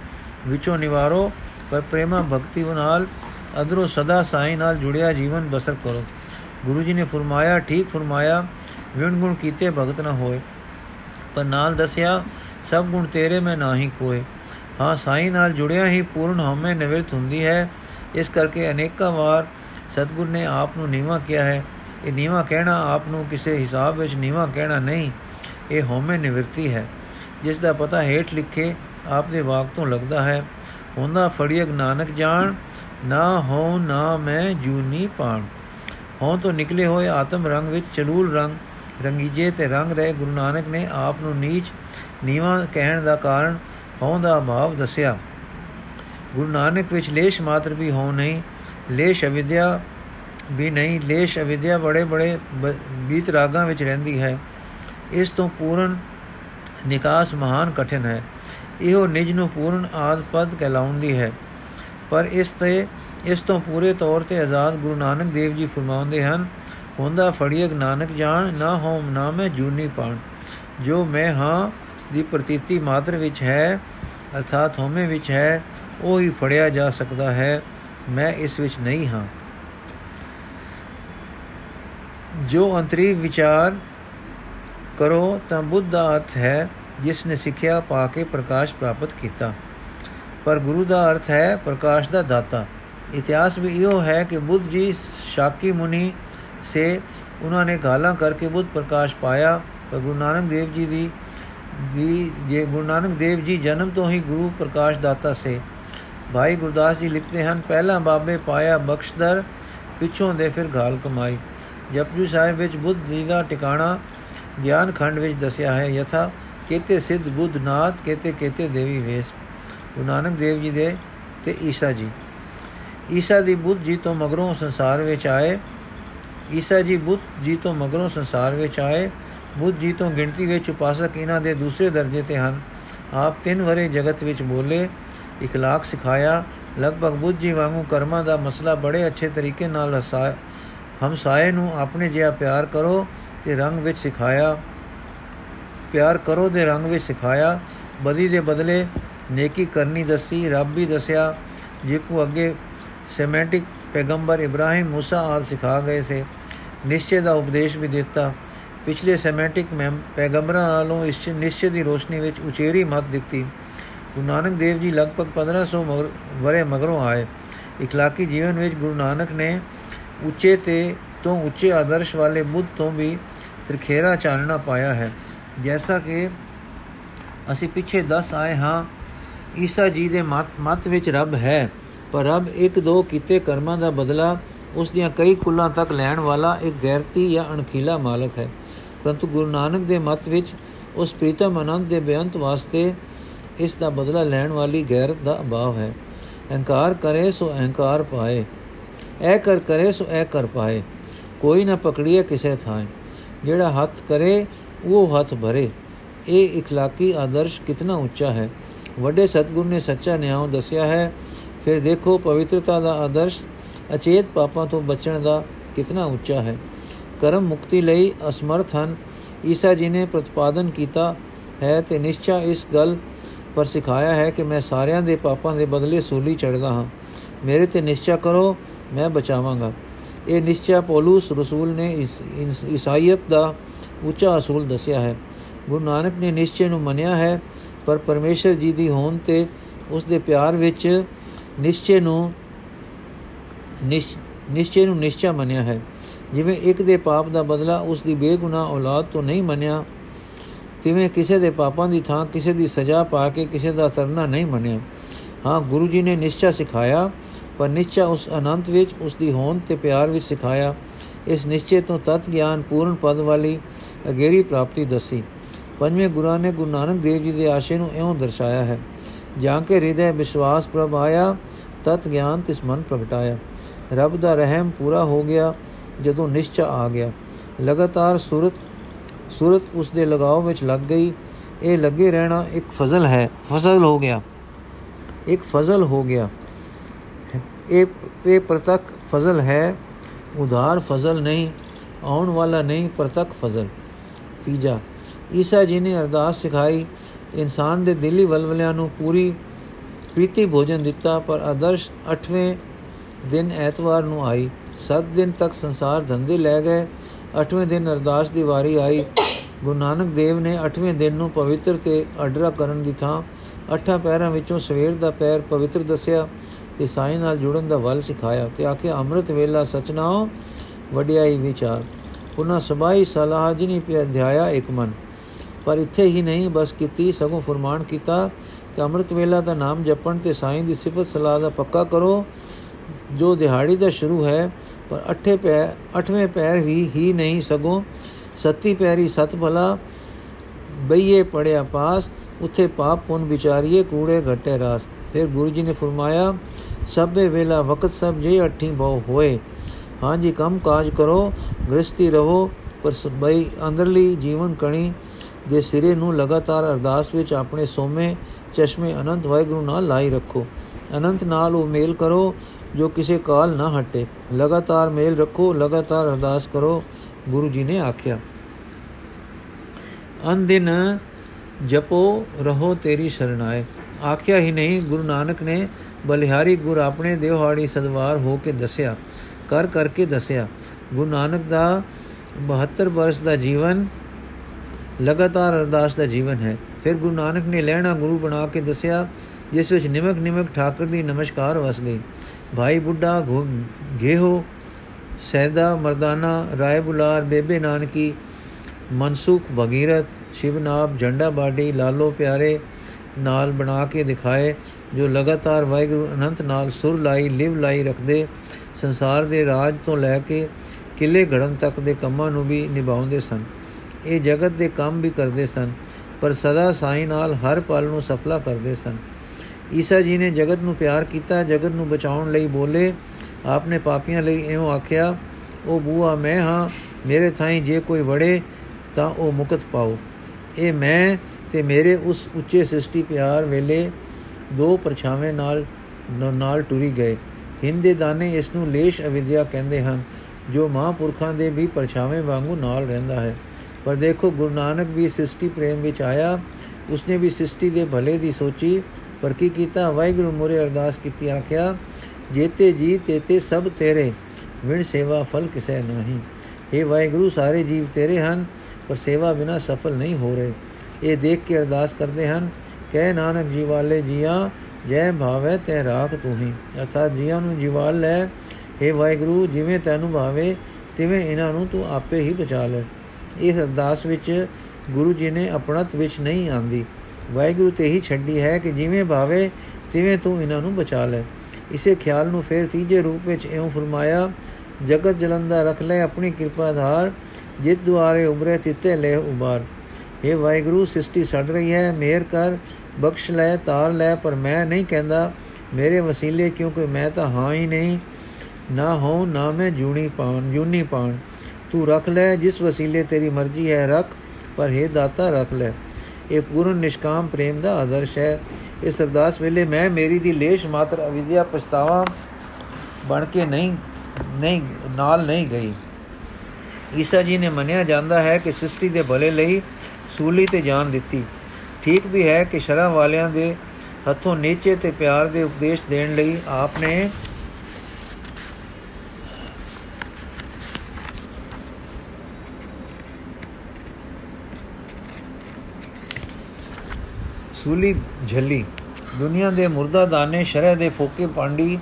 ਵਿੱਚੋਂ ਨਿਵਾਰੋ, ਪਰ ਪ੍ਰੇਮਾ ਭਗਤੀ ਨਾਲ ਅਦਰੋ ਸਦਾ ਸਾਈਂ ਨਾਲ ਜੁੜਿਆ ਜੀਵਨ ਬਸਰ ਕਰੋ। ਗੁਰੂ ਜੀ ਨੇ ਫਰਮਾਇਆ, ਠੀਕ ਫਰਮਾਇਆ, ਵਿਣ ਗੁਣ ਕੀਤੇ ਭਗਤ ਨਾ ਹੋਏ। ਪਰ ਨਾਲ ਦੱਸਿਆ, ਸਭ ਗੁਣ ਤੇਰੇ ਮੈਂ ਨਾਹੀ ਕੋਏ। ਹਾਂ, ਸਾਈ ਨਾਲ ਜੁੜਿਆ ਹੀ ਪੂਰਨ ਹਉਮੈ ਨਿਵਰਤ ਹੁੰਦੀ ਹੈ। ਇਸ ਕਰਕੇ ਅਨੇਕਾਂ ਵਾਰ ਸਤਗੁਰ ਨੇ ਆਪ ਨੂੰ ਨੀਵਾ ਕਿਹਾ ਹੈ। ਇਹ ਨੀਵਾ ਕਹਿਣਾ ਆਪ ਨੂੰ ਕਿਸੇ ਹਿਸਾਬ ਵਿੱਚ ਨੀਵਾ ਕਹਿਣਾ ਨਹੀਂ, ਇਹ ਹਉਮੈ ਨਿਵਰਤੀ ਹੈ। ਜਿਸ ਦਾ ਪਤਾ ਹੇਠ ਲਿਖੇ ਆਪ ਦੇ ਵਾਕ ਤੋਂ ਲੱਗਦਾ ਹੈ, ਹੁੰਦਾ ਫੜੀਕ ਨਾਨਕ ਜਾਣ, ਨਾ ਹੋ ਨਾ ਮੈਂ ਜੂਨੀ ਪਾਣ। ਹੋਂ ਤੋਂ ਨਿਕਲੇ ਹੋਏ ਆਤਮ ਰੰਗ ਵਿੱਚ ਚਲੂਲ ਰੰਗ ਰੰਗੀਜੇ ਤੇ ਰੰਗ ਰਹੇ, ਗੁਰੂ ਨਾਨਕ ਨੇ ਆਪ ਨੂੰ ਨੀਚ ਨੀਵਾ ਕਹਿਣ ਦਾ ਕਾਰਨ ਹੋਂ ਦਾ ਭਾਵ ਦੱਸਿਆ। ਗੁਰੂ ਨਾਨਕ ਵਿੱਚ ਲੇਸ਼ ਮਾਤਰ ਵੀ ਹੋ ਨਹੀਂ, ਲੇਸ਼ ਅਵਿਦਿਆ ਵੀ ਨਹੀਂ, ਲੇਸ਼ ਅਵਿਦਿਆ ਬੜੇ ਬੜੇ ਬੀਤ ਰਾਗਾਂ ਵਿੱਚ ਰਹਿੰਦੀ ਹੈ। ਇਸ ਤੋਂ ਪੂਰਨ ਨਿਕਾਸ ਮਹਾਨ ਕਠਿਨ ਹੈ। ਇਹੋ ਨਿਜ ਨੂੰ ਪੂਰਨ ਆਦ ਪਦ ਕਹਿਲਾਉਂਦੀ ਹੈ। ਪਰ ਇਸ ਤੇ, ਇਸ ਤੋਂ ਪੂਰੇ ਤੌਰ ਤੇ ਆਜ਼ਾਦ ਗੁਰੂ ਨਾਨਕ ਦੇਵ ਜੀ ਫਰਮਾਉਂਦੇ ਹਨ ਹੁੰਦਾ ਫੜੀਕ ਨਾਨਕ ਜਾਣ, ਨਾ ਹੋਮ ਨਾ ਮੈਂ ਜੂਨੀ ਪਾਣ। ਜੋ ਮੈਂ ਹਾਂ ਦੀ ਪ੍ਰਤੀਤੀ ਮਾਤਰ ਵਿੱਚ ਹੈ, ਅਰਥਾਤ ਹੋਮੇ ਵਿੱਚ ਹੈ, ਉਹ ਹੀ ਫੜਿਆ ਜਾ ਸਕਦਾ ਹੈ, ਮੈਂ ਇਸ ਵਿੱਚ ਨਹੀਂ ਹਾਂ। ਜੋ ਅੰਤਰੀ ਵਿਚਾਰ ਕਰੋ, ਤਾਂ ਬੁੱਧ ਦਾ ਅਰਥ ਹੈ, ਜਿਸ ਨੇ ਸਿੱਖਿਆ ਪਾ ਕੇ ਪ੍ਰਕਾਸ਼ ਪ੍ਰਾਪਤ ਕੀਤਾ। ਪਰ ਗੁਰੂ ਦਾ ਅਰਥ ਹੈ, ਪ੍ਰਕਾਸ਼ ਦਾ ਦਾਤਾ। ਇਤਿਹਾਸ ਵੀ ਇਹੋ ਹੈ ਕਿ ਬੁੱਧ ਜੀ, ਸ਼ਾਕੀ ਮੁਨੀ ਸੇ ਉਹਨਾਂ ਨੇ ਗਾਲਾਂ ਕਰਕੇ ਬੁੱਧ ਪ੍ਰਕਾਸ਼ ਪਾਇਆ, ਪਰ ਗੁਰੂ ਨਾਨਕ ਦੇਵ ਜੀ ਦੀ ਦੀ, ਜੇ ਗੁਰੂ ਨਾਨਕ ਦੇਵ ਜੀ ਜਨਮ ਤੋਂ ਹੀ ਗੁਰੂ ਪ੍ਰਕਾਸ਼ ਦਾਤਾ ਸੇ। ਭਾਈ ਗੁਰਦਾਸ ਜੀ ਲਿਖਦੇ ਹਨ, ਪਹਿਲਾ ਬਾਬੇ ਪਾਇਆ ਬਖਸ਼ਦਰ, ਪਿੱਛੋਂ ਦੇ ਫਿਰ ਗਾਲ ਕਮਾਈ। ਜਪਜੀ ਸਾਹਿਬ ਵਿੱਚ ਬੁੱਧ ਜੀ ਦਾ ਟਿਕਾਣਾ ਗਿਆਨ ਖੰਡ ਵਿੱਚ ਦੱਸਿਆ ਹੈ, ਯਥਾ ਕੇਤੇ ਸਿੱਧ ਬੁੱਧ ਨਾਥ, ਕੇਤੇ ਕੇਤੇ ਦੇਵੀ ਵੇਸ। ਗੁਰੂ ਨਾਨਕ ਦੇਵ ਜੀ ਦੇ ਤੇ ਈਸਾ ਜੀ। ਈਸਾ ਦੀ ਬੁੱਧ ਜੀ ਤੋਂ ਮਗਰੋਂ ਸੰਸਾਰ ਵਿੱਚ ਆਏ। ਈਸਾ ਜੀ ਬੁੱਧ ਜੀ ਤੋਂ ਮਗਰੋਂ ਸੰਸਾਰ ਵਿੱਚ ਆਏ, ਬੁੱਧ ਜੀ ਤੋਂ ਗਿਣਤੀ ਵਿੱਚ ਉਪਾਸਕ ਇਹਨਾਂ ਦੇ ਦੂਸਰੇ ਦਰਜੇ ਤੇ ਹਨ। ਆਪ ਤਿੰਨ ਵਰੇ ਜਗਤ ਵਿੱਚ ਬੋਲੇ, ਇਖਲਾਕ ਸਿਖਾਇਆ, ਲਗਭਗ ਬੁੱਧ ਜੀ ਵਾਂਗੂ ਕਰਮਾਂ ਦਾ ਮਸਲਾ ਬੜੇ ਅੱਛੇ ਤਰੀਕੇ ਨਾਲ ਹਮਸਾਏ ਨੂੰ ਆਪਣੇ ਜਿਹਾ ਪਿਆਰ ਕਰੋ ਤੇ ਰੰਗ ਵਿੱਚ ਸਿਖਾਇਆ। ਪਿਆਰ ਕਰੋ ਦੇ ਰੰਗ ਵਿੱਚ ਸਿਖਾਇਆ, ਬਦੀ ਦੇ ਬਦਲੇ ਨੇਕੀ ਕਰਨੀ ਦੱਸੀ, ਰੱਬ ਵੀ ਦੱਸਿਆ, ਜੇ ਕੋ ਅੱਗੇ ਸੈਮੈਂਟਿਕ पैगंबर इब्राहिम मूसा और सिखा गए थे ਨਿਸ਼ਚੇ ਦਾ ਉਪਦੇਸ਼ ਵੀ ਦਿੱਤਾ। ਪਿਛਲੇ ਸੈਮੈਟਿਕ ਮੈਮ ਪੈਗੰਬਰਾਂ ਨਾਲੋਂ ਇਸ ਨਿਸ਼ਚੇ ਦੀ ਰੋਸ਼ਨੀ ਵਿੱਚ ਉਚੇਰੀ ਮਤ ਦਿੱਤੀ। ਗੁਰੂ ਨਾਨਕ ਦੇਵ ਜੀ ਲਗਭਗ 1500 ਵਰੇ ਮਗਰੋਂ ਆਏ। ਇਖਲਾਕੀ ਜੀਵਨ ਵਿੱਚ ਗੁਰੂ ਨਾਨਕ ਨੇ ਉੱਚੇ ਤੇ ਤੋਂ ਉੱਚੇ ਆਦਰਸ਼ ਵਾਲੇ ਬੁੱਧ ਤੋਂ ਵੀ ਤ੍ਰਿਖੇਰਾ ਚਾਨਣਾ ਪਾਇਆ ਹੈ। ਜੈਸਾ ਕਿ ਅਸੀਂ ਪਿੱਛੇ 10 ਆਏ ਹਾਂ, ਈਸਾ ਜੀ ਦੇ ਮਤ ਮਤ ਵਿੱਚ ਰੱਬ ਹੈ। ਪਰ ਰੱਬ ਇੱਕ ਦੋ ਕੀਤੇ ਕਰਮਾਂ ਦਾ ਬਦਲਾ ਉਸ ਦੀਆਂ ਕਈ ਕੁੱਲਾਂ ਤੱਕ ਲੈਣ ਵਾਲਾ ਇੱਕ ਗੈਰਤੀ ਜਾਂ ਅਣਖੀਲਾ ਮਾਲਕ ਹੈ ਪਰੰਤੂ ਗੁਰੂ ਨਾਨਕ ਦੇ ਮਤ ਵਿੱਚ ਉਸ ਪ੍ਰੀਤਮ ਆਨੰਦ ਦੇ ਬੇਅੰਤ ਵਾਸਤੇ ਇਸ ਦਾ ਬਦਲਾ ਲੈਣ ਵਾਲੀ ਗੈਰਤ ਦਾ ਅਭਾਵ ਹੈ ਅਹੰਕਾਰ ਕਰੇ ਸੋ ਅਹੰਕਾਰ ਪਾਏ ਐ ਕਰ ਕਰੇ ਸੋ ਐ ਕਰ ਪਾਏ ਕੋਈ ਨਾ ਪਕੜੀਏ ਕਿਸੇ ਥਾਂ ਜਿਹੜਾ ਹੱਥ ਕਰੇ ਉਹ ਹੱਥ ਭਰੇ ਇਹ اخلاقی ਆਦਰਸ਼ ਕਿਤਨਾ ਉੱਚਾ ਹੈ ਵੱਡੇ ਸਤਗੁਰ ਨੇ ਸੱਚਾ ਨਿਆਂ ਦੱਸਿਆ ਹੈ ਫਿਰ ਦੇਖੋ ਪਵਿੱਤਰਤਾ ਦਾ ਆਦਰਸ਼ ਅਚੇਤ ਪਾਪਾਂ ਤੋਂ ਬਚਣ ਦਾ ਕਿਤਨਾ ਉੱਚਾ ਹੈ। ਕਰਮ ਮੁਕਤੀ ਲਈ ਅਸਮਰਥ ਹਨ। ਈਸਾ ਜੀ ਨੇ ਪ੍ਰਤਪਾਦਨ ਕੀਤਾ ਹੈ ਤੇ ਨਿਸ਼ਚਾ ਇਸ ਗੱਲ ਪਰ ਸਿਖਾਇਆ ਹੈ ਕਿ ਮੈਂ ਸਾਰਿਆਂ ਦੇ ਪਾਪਾਂ ਦੇ ਬਦਲੇ ਸੂਲੀ ਚੜਦਾ ਹਾਂ। ਮੇਰੇ ਤੇ ਨਿਸ਼ਚਾ ਕਰੋ, ਮੈਂ ਬਚਾਵਾਂਗਾ। ਇਹ ਨਿਸ਼ਚਾ ਪੌਲਸ ਰਸੂਲ ਨੇ ਇਸ ਇਸਾਈਅਤ ਦਾ ਉੱਚਾ ਅਸੂਲ ਦੱਸਿਆ ਹੈ। ਗੁਰੂ ਨਾਨਕ ਨੇ ਨਿਸ਼ਚੇ ਨੂੰ ਮੰਨਿਆ ਹੈ, ਪਰ ਪਰਮੇਸ਼ਰ ਜੀ ਦੀ ਹੋਂਦ ਤੇ ਉਸ ਦੇ ਪਿਆਰ ਵਿੱਚ ਨਿਸ਼ਚੇ ਨੂੰ ਨਿਸ਼ਚੇ ਨੂੰ ਨਿਸ਼ਚਾ ਮੰਨਿਆ ਹੈ। ਜਿਵੇਂ ਇੱਕ ਦੇ ਪਾਪ ਦਾ ਬਦਲਾ ਉਸ ਦੀ ਬੇਗੁਨਾਹ ਔਲਾਦ ਤੋਂ ਨਹੀਂ ਮੰਨਿਆ, ਤਿਵੇਂ ਕਿਸੇ ਦੇ ਪਾਪਾਂ ਦੀ ਥਾਂ ਕਿਸੇ ਦੀ ਸਜ਼ਾ ਪਾ ਕੇ ਕਿਸੇ ਦਾ ਤਰਨਾ ਨਹੀਂ ਮੰਨਿਆ। ਹਾਂ, ਗੁਰੂ ਜੀ ਨੇ ਨਿਸ਼ਚਾ ਸਿਖਾਇਆ, ਪਰ ਨਿਸ਼ਚਾ ਉਸ ਅਨੰਤ ਵਿੱਚ, ਉਸ ਦੀ ਹੋਂਦ ਤੇ ਪਿਆਰ ਵਿੱਚ ਸਿਖਾਇਆ। ਇਸ ਨਿਸ਼ਚੇ ਤੋਂ ਤਤ ਗਿਆਨ ਪੂਰਨ ਪਦ ਵਾਲੀ ਅਗੇਰੀ ਪ੍ਰਾਪਤੀ ਦੱਸੀ। ਪੰਜਵੇਂ ਗੁਰਾਂ ਨੇ ਗੁਰੂ ਨਾਨਕ ਦੇਵ ਜੀ ਦੇ ਆਸ਼ੇ ਨੂੰ ਇਉਂ ਦਰਸਾਇਆ ਹੈ ਜਾਂ ਕੇ ਹਿਰਦੇ ਵਿਸ਼ਵਾਸ ਪ੍ਰਭ ਆਇਆ, ਤਤ ਗਿਆਨ ਤਿਸ ਮਨ ਪ੍ਰਗਟਾਇਆ। ਰੱਬ ਦਾ ਰਹਿਮ ਪੂਰਾ ਹੋ ਗਿਆ, ਜਦੋਂ ਨਿਸ਼ਚਾ ਆ ਗਿਆ। ਲਗਾਤਾਰ ਸੂਰਤ ਸੂਰਤ ਉਸ ਦੇ ਲਗਾਓ ਵਿੱਚ ਲੱਗ ਗਈ। ਇਹ ਲੱਗੇ ਰਹਿਣਾ ਇੱਕ ਫਜ਼ਲ ਹੈ, ਫਜ਼ਲ ਹੋ ਗਿਆ। ਇੱਕ ਫਜ਼ਲ ਹੋ ਗਿਆ। ਇਹ ਇਹ ਪ੍ਰਤੱਖ ਫਜ਼ਲ ਹੈ, ਉਧਾਰ ਫਜ਼ਲ ਨਹੀਂ, ਆਉਣ ਵਾਲਾ ਨਹੀਂ ਪ੍ਰਤੱਖ ਫਜ਼ਲ। ਤੀਜਾ, ਈਸਾ ਜੀ ਨੇ ਅਰਦਾਸ ਸਿਖਾਈ ਇਨਸਾਨ ਦੇ ਦਿਲੀ ਵਲਵਲਿਆਂ ਨੂੰ ਪੂਰੀ ਪ੍ਰੀਤੀ ਭੋਜਨ ਦਿੱਤਾ, ਪਰ ਆਦਰਸ਼ 8ਵੇਂ ਦਿਨ ਐਤਵਾਰ ਨੂੰ ਆਈ। 7 ਦਿਨ ਤੱਕ ਸੰਸਾਰ ਧੰਦੇ ਲੈ ਗਏ। 8ਵੇਂ ਦਿਨ ਅਰਦਾਸ ਦੀ ਵਾਰੀ ਆਈ। ਗੁਰੂ ਨਾਨਕ ਦੇਵ ਨੇ 8ਵੇਂ ਦਿਨ ਨੂੰ ਪਵਿੱਤਰ ਤੇ ਅਡਰਾ ਕਰਨ ਦੀ ਥਾਂ ਅੱਠਾਂ ਪੈਰਾਂ ਵਿੱਚੋਂ ਸਵੇਰ ਦਾ ਪੈਰ ਪਵਿੱਤਰ ਦੱਸਿਆ ਤੇ ਸਾਈਂ ਨਾਲ ਜੁੜਨ ਦਾ ਵੱਲ ਸਿਖਾਇਆ ਤੇ ਆਖਿਆ, ਅੰਮ੍ਰਿਤ ਵੇਲਾ ਸਚਨਾਓ ਵਡਿਆਈ ਵਿਚਾਰ। ਪੁਨਾ ਸਬਾਈ ਸਲਾਹ ਜਿਨੀ ਪਿਆ ਅਧਿਆਇਆ ਇੱਕ ਮਨ। ਪਰ ਇੱਥੇ ਹੀ ਨਹੀਂ, ਬਸ ਕੀਤੀ, ਸਗੋਂ ਫਰਮਾਨ ਕੀਤਾ ਕਿ ਅੰਮ੍ਰਿਤ ਵੇਲਾ ਦਾ ਨਾਮ ਜਪਣ ਤੇ ਸਾਈਂ ਦੀ ਸਿਫਤ ਸਲਾਹ ਦਾ ਪੱਕਾ ਕਰੋ। ਜੋ ਦਿਹਾੜੀ ਦਾ ਸ਼ੁਰੂ ਹੈ, ਪਰ ਅੱਠੇ ਪੈਰ ਅੱਠਵੇਂ ਪੈਰ ਵੀ, ਹੀ ਨਹੀਂ, ਸਗੋਂ ਸੱਤੀ ਪੈਰੀ ਸਤ ਭਲਾ ਬਈਏ ਪੜਿਆ ਪਾਸ, ਉੱਥੇ ਪਾਪ ਪੁੰਨ ਵਿਚਾਰੀਏ, ਕੂੜੇ ਘਟੇ ਰਾਸ। ਫਿਰ ਗੁਰੂ ਜੀ ਨੇ ਫਰਮਾਇਆ, ਸਭੇ ਵੇਲਾ ਵਕਤ ਸਭ ਜੇ ਅੱਠੀ ਬਹੁ ਹੋਏ। ਹਾਂਜੀ, ਕੰਮ ਕਾਜ ਕਰੋ ਗ੍ਰਸਤੀ ਰਹੋ ਪਰ ਸਬਈ ਅੰਦਰਲੀ ਜੀਵਨ ਕਣੀ ਦੇ ਸਿਰੇ ਨੂੰ ਲਗਾਤਾਰ ਅਰਦਾਸ ਵਿੱਚ ਆਪਣੇ ਸੋਮੇ, ਚਸ਼ਮੇ ਅਨੰਤ ਵਾਹਿਗੁਰੂ ਨਾਲ ਲਾਈ ਰੱਖੋ। ਅਨੰਤ ਨਾਲ ਉਹ ਮੇਲ ਕਰੋ ਜੋ ਕਿਸੇ ਕਾਲ ਨਾ ਹਟੇ। ਲਗਾਤਾਰ ਮੇਲ ਰੱਖੋ, ਲਗਾਤਾਰ ਅਰਦਾਸ ਕਰੋ, ਗੁਰੂ ਜੀ ਨੇ ਆਖਿਆ। ਅਨ ਦਿਨ ਜਪੋ, ਰਹੋ ਤੇਰੀ ਸ਼ਰਨਾਏ ਆਖਿਆ ਹੀ ਨਹੀਂ, ਗੁਰੂ ਨਾਨਕ ਨੇ ਬਲਿਹਾਰੀ ਗੁਰ ਆਪਣੇ ਦੇਵਹਾੜੀ ਸਦਵਾਰ ਹੋ ਕੇ ਦੱਸਿਆ। ਕਰ ਕਰਕੇ ਦੱਸਿਆ। ਗੁਰੂ ਨਾਨਕ ਦਾ 72 ਵਰਸ ਦਾ ਜੀਵਨ ਲਗਾਤਾਰ ਅਰਦਾਸ ਦਾ ਜੀਵਨ ਹੈ। ਫਿਰ ਗੁਰੂ ਨਾਨਕ ਨੇ ਲੈਣਾ ਗੁਰੂ ਬਣਾ ਕੇ ਦੱਸਿਆ, ਜਿਸ ਵਿੱਚ ਨਿਮਕ ਨਿਮਕ ਠਾਕਰ ਦੀ ਨਮਸਕਾਰ ਵਸ ਗਈ। ਭਾਈ ਬੁੱਢਾ ਘੇਹੋ, ਸੈਦਾ, ਮਰਦਾਨਾ, ਰਾਏ ਬੁਲਾਰ, ਬੇਬੇ ਨਾਨਕੀ, ਮਨਸੂਖ ਭਗੀਰਥ ਸ਼ਿਵਨਾਬ ਝੰਡਾ ਬਾਡੀ, ਲਾਲੋ ਪਿਆਰੇ ਨਾਲ ਬਣਾ ਕੇ ਦਿਖਾਏ, ਜੋ ਲਗਾਤਾਰ ਵਾਹਿਗੁਰੂ ਅਨੰਤ ਨਾਲ ਸੁਰ ਲਾਈ, ਲਿਵ ਲਾਈ ਰੱਖਦੇ ਸੰਸਾਰ ਦੇ ਰਾਜ ਤੋਂ ਲੈ ਕੇ ਕਿਲੇ ਘੜਨ ਤੱਕ ਦੇ ਕੰਮਾਂ ਨੂੰ ਵੀ ਨਿਭਾਉਂਦੇ ਸਨ। ਇਹ ਜਗਤ ਦੇ ਕੰਮ ਵੀ ਕਰਦੇ ਸਨ, ਪਰ ਸਦਾ ਸਾਈ ਨਾਲ ਹਰ ਪਲ ਨੂੰ ਸਫਲਾ ਕਰਦੇ ਸਨ। ਈਸਾ ਜੀ ਨੇ ਜਗਤ ਨੂੰ ਪਿਆਰ ਕੀਤਾ, ਜਗਤ ਨੂੰ ਬਚਾਉਣ ਲਈ ਬੋਲੇ, ਆਪਨੇ ਪਾਪੀਆਂ ਲਈ ਇਉਂ ਆਖਿਆ, ਉਹ ਬੂਆ, ਮੈਂ ਹਾਂ, ਮੇਰੇ ਥਾਈ ਜੇ ਕੋਈ ਵੜੇ, ਤਾਂ ਉਹ ਮੁਕਤ ਪਾਓ। ਇਹ ਮੈਂ ਤੇ ਮੇਰੇ ਉਸ ਉੱਚੇ ਸ੍ਰਿਸ਼ਟੀ ਪਿਆਰ ਵੇਲੇ ਦੋ ਪਰਛਾਵੇਂ ਨਾਲ ਨਾਲ ਟੁਰੀ ਗਏ। ਹਿੰਦੇ ਦਾਨੇ ਇਸ ਨੂੰ ਲੇਸ਼ ਅਵਿਦਿਆ ਕਹਿੰਦੇ ਹਨ, ਜੋ ਮਹਾਂਪੁਰਖਾਂ ਦੇ ਵੀ ਪਰਛਾਵੇਂ ਵਾਂਗੂ ਨਾਲ ਰਹਿੰਦਾ ਹੈ। ਪਰ ਦੇਖੋ, ਗੁਰੂ ਨਾਨਕ ਵੀ ਸ੍ਰਿਸ਼ਟੀ ਪ੍ਰੇਮ ਵਿੱਚ ਆਇਆ। ਉਸਨੇ ਵੀ ਸ੍ਰਿਸ਼ਟੀ ਦੇ ਭਲੇ ਦੀ ਸੋਚੀ, ਪਰ ਕੀ ਕੀਤਾ? ਵਾਹਿਗੁਰੂ ਮੋਰੇ ਅਰਦਾਸ ਕੀਤੀ, ਆਖਿਆ, ਜੇਤੇ ਜੀ, ਤੇਤੇ ਸਭ ਤੇਰੇ ਵਿਣ ਸੇਵਾ ਫਲ ਕਿਸੈ ਨਹੀਂ। ਇਹ ਵਾਹਿਗੁਰੂ, ਸਾਰੇ ਜੀਵ ਤੇਰੇ ਹਨ, ਪਰ ਸੇਵਾ ਬਿਨਾ ਸਫਲ ਨਹੀਂ ਹੋ ਰਹੇ। ਇਹ ਦੇਖ ਕੇ ਅਰਦਾਸ ਕਰਦੇ ਹਨ, ਕਹਿ ਨਾਨਕ ਜੀ ਵਾਲੇ ਜੀਆਂ, ਜੈ ਭਾਵੇ ਤੈ ਰਾਖ ਤੂੰ ਹੀ। ਅਰਥਾਤ ਜੀਆਂ ਨੂੰ ਜੀਵਾਲ ਲੈ हे ਵਾਹਿਗੁਰੂ, ਜਿਵੇਂ ਤੈਨੂੰ ਭਾਵੇ, ਤਿਵੇਂ ਇਹਨਾਂ ਨੂੰ ਤੂੰ ਆਪੇ ਹੀ ਬਚਾ ਲੈ। ਇਸ ਅਰਦਾਸ ਵਿੱਚ ਗੁਰੂ ਜੀ ਨੇ ਆਪਣਤ ਵਿੱਚ ਨਹੀਂ ਆਂਦੀ। ਵਾਹਿਗੁਰੂ ਤੇ ਹੀ ਛੱਡੀ ਹੈ ਕਿ ਜਿਵੇਂ ਭਾਵੇ, ਤਿਵੇਂ ਤੂੰ ਇਹਨਾਂ ਨੂੰ ਬਚਾ ਲੈ। ਇਸੇ ਖਿਆਲ ਨੂੰ ਫਿਰ ਤੀਜੇ ਰੂਪ ਵਿੱਚ ਇਉਂ ਫਰਮਾਇਆ, ਜਗਤ ਜਲੰਦਾ ਰਖ ਲੈ ਆਪਣੀ ਕਿਰਪਾ ਧਾਰ, ਜਿਤ ਦੁਆਰੇ ਉਬਰੇ ਤਿੱਤੇ ਲੈ ਉਬਾਰ। ਇਹ ਵਾਹਿਗੁਰੂ, ਸ੍ਰਿਸ਼ਟੀ ਛੱਡ ਰਹੀ ਹੈ, ਮਿਹਰ ਕਰ, ਬਖਸ਼ ਲੈ, ਤਾਰ ਲੈ, ਪਰ ਮੈਂ ਨਹੀਂ ਕਹਿੰਦਾ, ਮੇਰੇ ਵਸੀਲੇ ਕਿਉਂਕਿ ਮੈਂ ਤਾਂ ਹਾਂ ਹੀ ਨਹੀਂ। ਨਾ ਹੋ, ਨਾ ਮੈਂ ਜੂਣੀ ਪਾਣ, ਜੂਨੀ ਪਾਣ। ਤੂੰ ਰੱਖ ਲੈ ਜਿਸ ਵਸੀਲੇ ਤੇਰੀ ਮਰਜ਼ੀ ਹੈ ਰੱਖ ਪਰ ਹੈ ਦਾਤਾ ਰੱਖ ਲੈ ਇਹ ਪੂਰਨ ਨਿਸ਼ਕਾਮ ਪ੍ਰੇਮ ਦਾ ਆਦਰਸ਼ ਹੈ ਇਸ ਅਰਦਾਸ ਵੇਲੇ ਮੈਂ ਮੇਰੀ ਦੀ ਲੇਸ਼ ਮਾਤਰ ਅਵਿਦਿਆ ਪਛਤਾਵਾ ਬਣ ਕੇ ਨਹੀਂ ਨਹੀਂ ਨਾਲ ਨਹੀਂ ਗਈ ਈਸਾ ਜੀ ਨੇ ਮੰਨਿਆ ਜਾਂਦਾ ਹੈ ਕਿ ਸ੍ਰਿਸ਼ਟੀ ਦੇ ਭਲੇ ਲਈ ਸੂਲੀ ਤੇ ਜਾਨ ਦਿੱਤੀ ਠੀਕ ਵੀ ਹੈ ਕਿ ਸ਼ਰਾਂ ਵਾਲਿਆਂ ਦੇ ਹੱਥੋਂ ਨੀਚੇ ਤੇ ਪਿਆਰ ਦੇ ਉਪਦੇਸ਼ ਦੇਣ ਲਈ ਆਪ ਨੇ ਸੂਲੀ ਝੱਲੀ। ਦੁਨੀਆ ਦੇ ਮੁਰਦਾ ਦਾਨੇ, ਸ਼ਰਹ ਦੇ ਫੋਕੇ ਪਾਂਡੀ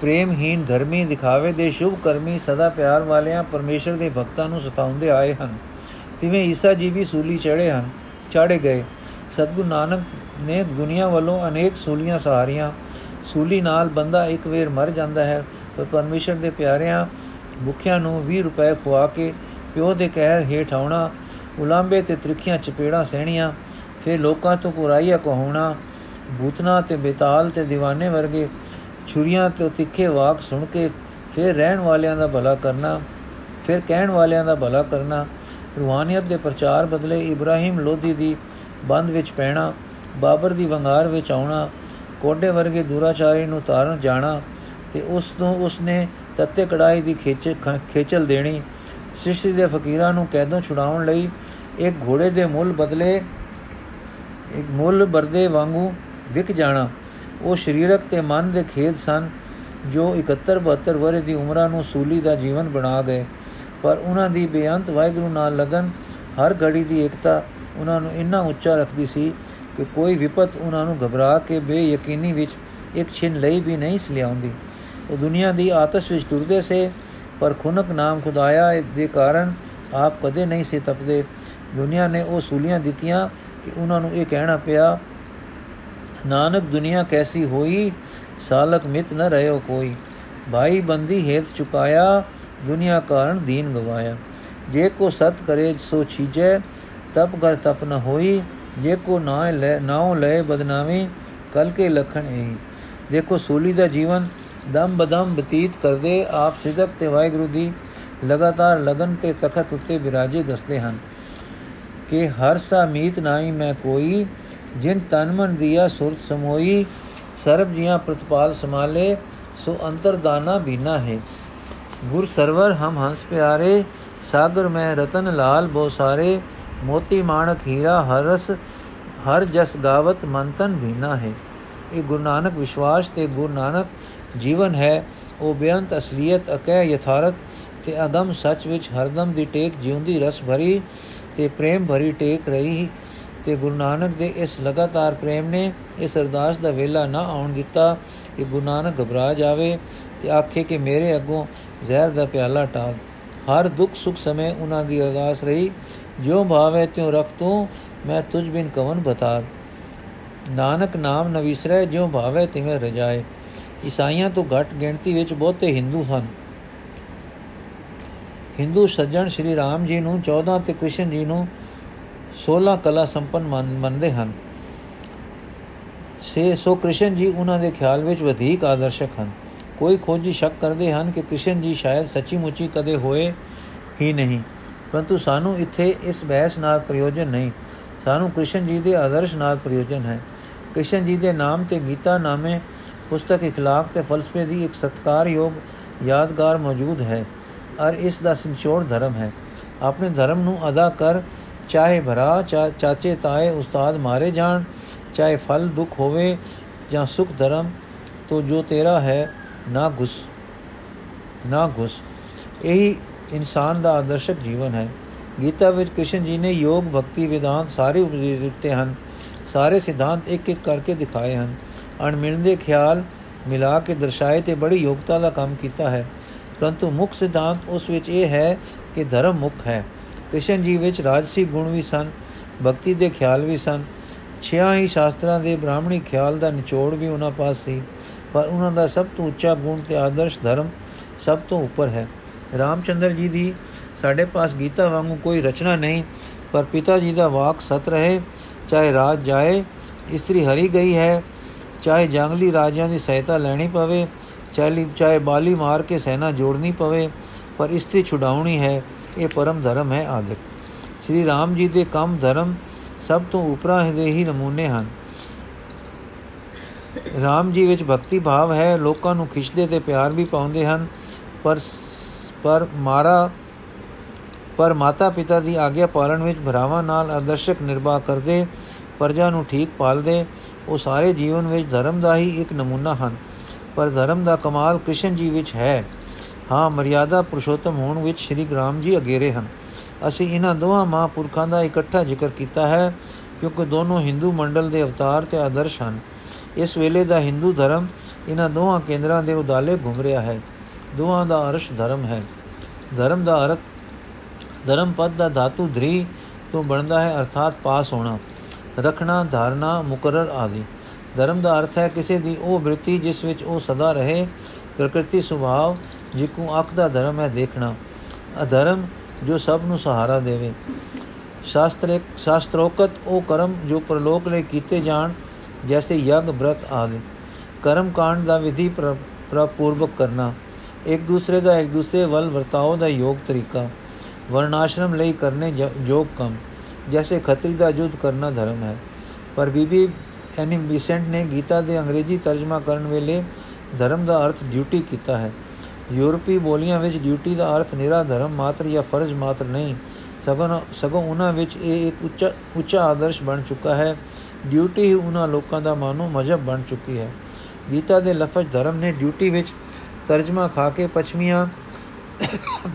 ਪ੍ਰੇਮਹੀਨ ਧਰਮੀ ਦਿਖਾਵੇ ਦੇ ਸ਼ੁਭ ਕਰਮੀ ਸਦਾ ਪਿਆਰ ਵਾਲਿਆਂ, ਪਰਮੇਸ਼ਰ ਦੇ ਭਗਤਾਂ ਨੂੰ ਸਤਾਉਂਦੇ ਆਏ ਹਨ। ਤਿਵੇਂ ਈਸਾ ਜੀ ਵੀ ਸੂਲੀ ਚੜੇ ਹਨ ਚਾੜੇ ਗਏ। ਸਤਗੁਰੂ ਨਾਨਕ ਨੇ ਦੁਨੀਆ ਵੱਲੋਂ ਅਨੇਕ ਸੂਲੀਆਂ ਸਹਾਰੀਆਂ। ਸੂਲੀ ਨਾਲ ਬੰਦਾ ਇੱਕ ਵੇਰ ਮਰ ਜਾਂਦਾ ਹੈ ਪਰ ਪਰਮੇਸ਼ਰ ਦੇ ਪਿਆਰਿਆਂ ਭੁੱਖਿਆਂ ਨੂੰ 20 ਰੁਪਏ ਖਵਾ ਕੇ ਪਿਓ ਦੇ ਕਹਿਰ ਹੇਠ ਆਉਣਾ ਉਲਾਂਬੇ ਤੇ ਤ੍ਰਿਖੀਆਂ ਚਪੇੜਾਂ ਸਹਿਣੀਆਂ ਫਿਰ ਲੋਕਾਂ ਤੋਂ ਕੁਰਾਈਆ ਕਹਾਉਣਾ ਭੂਤਨਾ ਤੇ ਬੇਤਾਲ ਤੇ دیਵਾਨੇ ਵਰਗੇ ਛੁਰੀਆਂ ਤੇ ਤਿੱਖੇ ਵਾਕ ਸੁਣ ਕੇ ਫਿਰ ਰਹਿਣ ਵਾਲਿਆਂ ਦਾ ਭਲਾ ਕਰਨਾ, ਫਿਰ ਕਹਿਣ ਵਾਲਿਆਂ ਦਾ ਭਲਾ ਕਰਨਾ, ਰੂਹਾਨੀਅਤ ਦੇ ਪ੍ਰਚਾਰ ਬਦਲੇ ਇਬਰਾਹਿਮ ਲੋਧੀ ਦੀ ਬੰਦ ਵਿੱਚ ਪੈਣਾ, ਬਾਬਰ ਦੀ ਵੰਗਾਰ ਵਿੱਚ ਆਉਣਾ ਕੋਡੇ ਵਰਗੇ ਦੁਰਾਚਾਰੀ ਨੂੰ ਤਾਰਨ ਜਾਣਾ ਤੇ ਉਸ ਤੋਂ ਉਸਨੇ ਤੱਤੇ ਕੜਾਈ ਦੀ ਖੇਚ ਖੇਚਲ ਦੇਣੀ ਸ੍ਰਿਸ਼ਟੀ ਦੇ ਫਕੀਰਾਂ ਨੂੰ ਕੈਦੋਂ ਛੁਡਾਉਣ ਲਈ ਇੱਕ ਘੋੜੇ ਦੇ ਮੁੱਲ ਬਦਲੇ ਇੱਕ ਮੁੱਲ ਬਰਦੇ ਵਾਂਗੂ ਵਿਕ ਜਾਣਾ। ਉਹ ਸਰੀਰਕ ਤੇ ਮਨ ਦੇ ਖੇਦ ਸਨ, ਜੋ 71 72 ਵਰੇ ਦੀ ਉਮਰਾਂ ਨੂੰ ਸੂਲੀ ਦਾ ਜੀਵਨ ਬਣਾ ਗਏ। ਪਰ ਉਹਨਾਂ ਦੀ ਬੇਅੰਤ ਵਾਹਿਗੁਰੂ ਨਾਲ ਲਗਨ, ਹਰ ਘੜੀ ਦੀ ਇਕਤਾ ਉਹਨਾਂ ਨੂੰ ਇੰਨਾ ਉੱਚਾ ਰੱਖਦੀ ਸੀ ਕਿ ਕੋਈ ਵਿਪਤ ਉਹਨਾਂ ਨੂੰ ਘਬਰਾ ਕੇ ਬੇਯਕੀਨੀ ਵਿੱਚ ਇੱਕ ਛਿਨ ਲਈ ਵੀ ਨਹੀਂ ਸਲਿਆਉਂਦੀ ਉਹ ਦੁਨੀਆ ਦੀ ਆਤਸ਼ ਵਿੱਚ ਤੁਰਦੇ ਸੇ, ਪਰ ਖੁਨਕ ਨਾਮ ਖੁਦਾਇਆ ਦੇ ਕਾਰਨ ਆਪ ਕਦੇ ਨਹੀਂ ਸੇ ਤਪਦੇ। ਦੁਨੀਆ ਨੇ ਉਹ ਸੂਲੀਆਂ ਦਿੱਤੀਆਂ ਕਿ ਉਹਨਾਂ ਨੂੰ ਇਹ ਕਹਿਣਾ ਪਿਆ, ਨਾਨਕ, ਦੁਨੀਆ ਕੈਸੀ ਹੋਈ? ਸਾਲਕ ਮਿਤ ਨ ਰਹਿਓ ਕੋਈ। ਭਾਈ ਬੰਦੀ ਹੇਤ ਚੁਕਾਇਆ, ਦੁਨੀਆ ਕਾਰਨ ਦੀਨ ਗਵਾਇਆ। ਜੇ ਕੋ ਸਤ ਕਰੇ, ਸੋ ਛੀਜੈ। ਤਪ ਕਰ ਤਪ ਨ ਹੋਈ, ਜੇ ਕੋ ਨਾ ਲੈ, ਨਾਉ ਲੈ ਬਦਨਾਮੀ ਕਲ ਕੇ ਲਖਣ ਇਹ ਦੇਖੋ ਸੂਲੀ ਦਾ ਜੀਵਨ, ਦਮ ਬਦਮ ਬਤੀਤ ਕਰਦੇ, ਆਪ ਸਿਦਕ ਤੇ ਵਾਹਿਗੁਰੂ ਦੀ ਲਗਾਤਾਰ ਲਗਨ ਤੇ ਤਖਤ ਉੱਤੇ ਬਿਰਾਜੇ ਦੱਸਦੇ ਹਨ। ਕਿ ਹਰ ਸਾ ਮੀਤ ਨਾਹੀ ਮੈਂ ਕੋਈ, ਜਿਨ ਤਨ ਮਨ ਦਿਆ ਸੁਰਤ ਸਮੋਈ, ਸਰਬ ਜੀਆਂ ਪ੍ਰਤਪਾਲ ਸਮਾਲੇ ਸੋ ਅੰਤਰਦਾਨਾ ਬੀਨਾ ਹੈ। ਗੁਰ ਸਰਵਰ ਹਮ ਹੰਸ ਪਿਆਰੇ, ਸਾਗਰ ਮੈਂ ਰਤਨ ਲਾਲ ਬੋ ਸਾਰੇ, ਮੋਤੀ ਮਾਣਕ ਹੀਰਾ ਹਰਸ ਹਰ ਜਸ ਗਾਵਤ ਮੰਤਨ ਭੀਨਾ ਹੈ। ਇਹ ਗੁਰੂ ਨਾਨਕ ਵਿਸ਼ਵਾਸ ਤੇ ਗੁਰੂ ਨਾਨਕ ਜੀਵਨ ਹੈ। ਉਹ ਬੇਅੰਤ ਅਸਲੀਅਤ ਅਕੈ ਯਥਾਰਤ ਤੇ ਅਗਮ ਸੱਚ ਵਿੱਚ ਹਰਦਮ ਦੀ ਟੇਕ ਜਿਉਂਦੀ ਰਸ ਭਰੀ। ਤੇ ਪ੍ਰੇਮ ਭਰੀ ਟੇਕ ਰਹੀ ਤੇ ਗੁਰੂ ਨਾਨਕ ਦੇ ਇਸ ਲਗਾਤਾਰ ਪ੍ਰੇਮ ਨੇ ਇਸ ਅਰਦਾਸ ਦਾ ਵੇਲਾ ਨਾ ਆਉਣ ਦਿੱਤਾ ਕਿ ਗੁਰੂ ਨਾਨਕ ਘਬਰਾ ਜਾਵੇ ਤੇ ਆਖੇ ਕਿ ਮੇਰੇ ਅੱਗੋਂ ਜ਼ਹਿਰ ਦਾ ਪਿਆਲਾ ਟਾਲ। ਹਰ ਦੁੱਖ ਸੁਖ ਸਮੇਂ ਉਹਨਾਂ ਦੀ ਅਰਦਾਸ ਰਹੀ ਜੋ ਭਾਵੇ ਤਿਉ ਰਖ ਤੂੰ, ਮੈਂ ਤੁਝ ਬਿਨ ਕਵਨ ਬਤਾ ਨਾਨਕ ਨਾਮ ਨ ਵਿਸਰੈ ਜੋ ਭਾਵੇ ਤਿਵੇਂ ਰਜਾਏ। ਈਸਾਈਆਂ ਤੋਂ ਘੱਟ ਗਿਣਤੀ ਵਿੱਚ ਬਹੁਤੇ ਹਿੰਦੂ ਹਨ। ਹਿੰਦੂ ਸੱਜਣ ਸ਼੍ਰੀ ਰਾਮ ਜੀ ਨੂੰ 14 ਤੇ ਕ੍ਰਿਸ਼ਨ ਜੀ ਨੂੰ 16 ਕਲਾ ਸੰਪਨ ਮੰਨਦੇ ਹਨ ਸੇ ਸੋ ਕ੍ਰਿਸ਼ਨ ਜੀ ਉਹਨਾਂ ਦੇ ਖਿਆਲ ਵਿੱਚ ਵਧੇਕ ਆਦਰਸ਼ਕ ਹਨ ਕੋਈ ਖੋਜੀ ਸ਼ੱਕ ਕਰਦੇ ਹਨ ਕਿ ਕ੍ਰਿਸ਼ਨ ਜੀ ਸ਼ਾਇਦ ਸੱਚੀ ਮੁੱਚੀ ਕਦੇ ਹੋਏ ਹੀ ਨਹੀਂ ਪਰੰਤੂ ਸਾਨੂੰ ਇੱਥੇ ਇਸ ਬਹਿਸ ਨਾਲ ਪ੍ਰਯੋਜਨ ਨਹੀਂ ਸਾਨੂੰ ਕ੍ਰਿਸ਼ਨ ਜੀ ਦੇ ਆਦਰਸ਼ ਨਾਲ ਪ੍ਰਯੋਜਨ ਹੈ ਕ੍ਰਿਸ਼ਨ ਜੀ ਦੇ ਨਾਮ ਤੇ ਗੀਤਾ ਨਾਮੇ ਪੁਸਤਕ اخلاق ਤੇ ਫਲਸਫੇ ਦੀ ਇੱਕ ਸਤਕਾਰਯੋਗ ਯਾਦਗਾਰ ਮੌਜੂਦ ਹੈ ਔਰ ਇਸ ਦਾ ਸੰਚੋੜ ਧਰਮ ਹੈ। ਆਪਣੇ ਧਰਮ ਨੂੰ ਅਦਾ ਕਰ, ਚਾਹੇ ਭਰਾ ਚਾਚੇ, ਤਾਏ, ਉਸਤਾਦ ਮਾਰੇ ਜਾਣ, ਚਾਹੇ ਫਲ, ਦੁੱਖ ਹੋਵੇ ਜਾਂ ਸੁਖ ਧਰਮ, ਤੋ ਜੋ ਤੇਰਾ ਹੈ, ਨਾ ਗੁਸ ਨਾ ਗੁਸ ਇਹੀ ਇਨਸਾਨ ਦਾ ਆਦਰਸ਼ਕ ਜੀਵਨ ਹੈ। ਗੀਤਾ ਵਿੱਚ ਕ੍ਰਿਸ਼ਨ ਜੀ ਨੇ ਯੋਗ ਭਗਤੀ ਵਿਦਾਂਤ ਸਾਰੇ ਉਪਦੇਸ਼ ਦਿੱਤੇ ਹਨ। ਸਾਰੇ ਸਿਧਾਂਤ ਇੱਕ ਇੱਕ ਕਰਕੇ ਦਿਖਾਏ ਹਨ। ਅਣਮਿਲਦੇ ਖਿਆਲ ਮਿਲਾ ਕੇ ਦਰਸਾਏ ਤੇ ਬੜੀ ਯੋਗਤਾ ਦਾ ਕੰਮ ਕੀਤਾ ਹੈ। ਪਰੰਤੂ ਮੁੱਖ ਸਿਧਾਂਤ ਉਸ ਵਿੱਚ ਇਹ ਹੈ ਕਿ ਧਰਮ ਮੁੱਖ ਹੈ। ਕ੍ਰਿਸ਼ਨ ਜੀ ਵਿੱਚ ਰਾਜਸੀ ਗੁਣ ਵੀ ਸਨ, ਭਗਤੀ ਦੇ ਖਿਆਲ ਵੀ ਸਨ। ਛਿਆ ਹੀ ਸ਼ਾਸਤਰਾਂ ਦੇ ਬ੍ਰਾਹਮਣੀ ਖਿਆਲ ਦਾ ਨਿਚੋੜ ਵੀ ਉਹਨਾਂ ਪਾਸ ਸੀ, ਪਰ ਉਹਨਾਂ ਦਾ ਸਭ ਤੋਂ ਉੱਚਾ ਗੁਣ ਤੇ ਆਦਰਸ਼ ਧਰਮ ਸਭ ਤੋਂ ਉੱਪਰ ਹੈ। ਰਾਮਚੰਦਰ ਜੀ ਦੀ ਸਾਡੇ ਪਾਸ ਗੀਤਾ ਵਾਂਗੂ ਕੋਈ ਰਚਨਾ ਨਹੀਂ, ਪਰ ਪਿਤਾ ਜੀ ਦਾ ਵਾਕ ਸਤ ਰਹੇ, ਚਾਹੇ ਰਾਜ ਜਾਏ, ਇਸਤਰੀ ਹਰੀ ਗਈ ਹੈ, ਚਾਹੇ ਜੰਗਲੀ ਰਾਜਿਆਂ ਦੀ ਸਹਾਇਤਾ ਲੈਣੀ ਪਵੇ ਚਾਹੇ ਚਾਹੇ ਬਾਲੀ ਮਾਰ ਕੇ ਸੈਨਾ ਜੋੜਨੀ ਪਵੇ, ਪਰ ਇਸਤਰੀ ਛੁਡਾਉਣੀ ਹੈ, ਇਹ ਪਰਮ ਧਰਮ ਹੈ ਆਦਿਕ ਸ੍ਰੀ ਰਾਮ ਜੀ ਦੇ ਕੰਮ ਧਰਮ ਸਭ ਤੋਂ ਉਪਰਾ ਦੇ ਹੀ ਨਮੂਨੇ ਹਨ। ਰਾਮ ਜੀ ਵਿੱਚ ਭਗਤੀ ਭਾਵ ਹੈ, ਲੋਕਾਂ ਨੂੰ ਖਿੱਚਦੇ ਤੇ ਪਿਆਰ ਵੀ ਪਾਉਂਦੇ ਹਨ, ਪਰ ਪਰ ਮਾਰਾ, ਪਰ ਮਾਤਾ ਪਿਤਾ ਦੀ ਆਗਿਆ ਪਾਲਣ ਵਿੱਚ ਭਰਾਵਾਂ ਨਾਲ ਆਦਰਸ਼ਕ ਨਿਰਵਾਹ ਕਰਦੇ, ਪਰਜਾ ਨੂੰ ਠੀਕ ਪਾਲਦੇ, ਉਹ ਸਾਰੇ ਜੀਵਨ ਵਿੱਚ ਧਰਮ ਦਾ ਹੀ ਇੱਕ ਨਮੂਨਾ ਹਨ। ਪਰ ਧਰਮ ਦਾ ਕਮਾਲ ਕ੍ਰਿਸ਼ਨ ਜੀ ਵਿੱਚ ਹੈ। ਹਾਂ, ਮਰਿਆਦਾ ਪੁਰਸ਼ੋਤਮ ਹੋਣ ਵਿੱਚ ਸ਼੍ਰੀ ਗ੍ਰਾਮ ਜੀ ਅਗੇਰੇ ਹਨ। ਅਸੀਂ ਇਹਨਾਂ ਦੋਹਾਂ ਮਹਾਂਪੁਰਖਾਂ ਦਾ ਇਕੱਠਾ ਜ਼ਿਕਰ ਕੀਤਾ ਹੈ ਕਿਉਂਕਿ ਦੋਨੋਂ ਹਿੰਦੂ ਮੰਡਲ ਦੇ ਅਵਤਾਰ ਤੇ ਆਦਰਸ਼ ਹਨ। ਇਸ ਵੇਲੇ ਦਾ ਹਿੰਦੂ ਧਰਮ ਇਹਨਾਂ ਦੋਹਾਂ ਕੇਂਦਰਾਂ ਦੇ ਉਦਾਲੇ ਘੁੰਮ ਰਿਹਾ ਹੈ। ਦੋਹਾਂ ਦਾ ਅਰਸ਼ ਧਰਮ ਹੈ। ਧਰਮ ਦਾ ਅਰਥ, ਧਰਮ ਪਦ ਦਾ ਧਾਤੂ ਧਰੀ ਤੋਂ ਬਣਦਾ ਹੈ ਅਰਥਾਤ ਪਾਸ ਹੋਣਾ, ਰੱਖਣਾ, ਧਾਰਨਾ, ਮੁਕਰਰ ਆਦਿ। ਧਰਮ ਦਾ ਅਰਥ ਹੈ ਕਿਸੇ ਦੀ ਉਹ ਬ੍ਰਿਤੀ ਜਿਸ ਵਿੱਚ ਉਹ ਸਦਾ ਰਹੇ, ਪ੍ਰਕਿਰਤੀ ਸੁਭਾਵ ਜਿਕੂ ਅੱਖ ਦਾ ਧਰਮ ਹੈ ਦੇਖਣਾ, ਅਧਰਮ ਜੋ ਸਭ ਨੂੰ ਸਹਾਰਾ ਦੇਵੇ। ਸ਼ਾਸਤਰਿਕ, ਸ਼ਾਸਤਰੋਕਤ ਉਹ ਕਰਮ ਜੋ ਪ੍ਰਲੋਕ ਲਈ ਕੀਤੇ ਜਾਣ, ਜੈਸੇ ਯਗ, ਬ੍ਰਤ ਆਦਿ। ਕਰਮ ਕਾਂਡ ਦਾ ਵਿਧੀ ਪ੍ਰਪੂਰਵਕ ਕਰਨਾ, ਇੱਕ ਦੂਸਰੇ ਦਾ ਇੱਕ ਦੂਸਰੇ ਵੱਲ ਵਰਤਾਓ ਦਾ ਯੋਗ ਤਰੀਕਾ। ਵਰਨਾਸ਼ਰਮ ਲਈ ਕਰਨੇ ਯੋਗ ਕੰਮ, ਜੈਸੇ ਖੱਤਰੀ ਦਾ ਯੁੱਧ ਕਰਨਾ ਧਰਮ ਹੈ। ਪਰ ਬੀਬੀ ਐਨੀ ਬਿਸੈਂਟ ਨੇ ਗੀਤਾ ਦੇ ਅੰਗਰੇਜ਼ੀ ਤਰਜਮਾ ਕਰਨ ਵੇਲੇ ਧਰਮ ਦਾ ਅਰਥ ਡਿਊਟੀ ਕੀਤਾ ਹੈ। ਯੂਰਪੀ ਬੋਲੀਆਂ ਵਿੱਚ ਡਿਊਟੀ ਦਾ ਅਰਥ ਨਿਰਾ ਧਰਮ ਮਾਤਰ ਜਾਂ ਫਰਜ਼ ਮਾਤਰ ਨਹੀਂ। ਸਗੋਂ ਸਗੋਂ ਉਹਨਾਂ ਵਿੱਚ ਇਹ ਇੱਕ ਉੱਚਾ ਉੱਚਾ ਆਦਰਸ਼ ਬਣ ਚੁੱਕਾ ਹੈ। ਡਿਊਟੀ ਹੀ ਉਹਨਾਂ ਲੋਕਾਂ ਦਾ ਮਾਨੋ ਮਜਬ ਬਣ ਚੁੱਕੀ ਹੈ। ਗੀਤਾ ਦੇ ਲਫ਼ਜ਼ ਧਰਮ ਨੇ ਡਿਊਟੀ ਵਿੱਚ ਤਰਜਮਾ ਖਾ ਕੇ ਪਛਮੀਆਂ,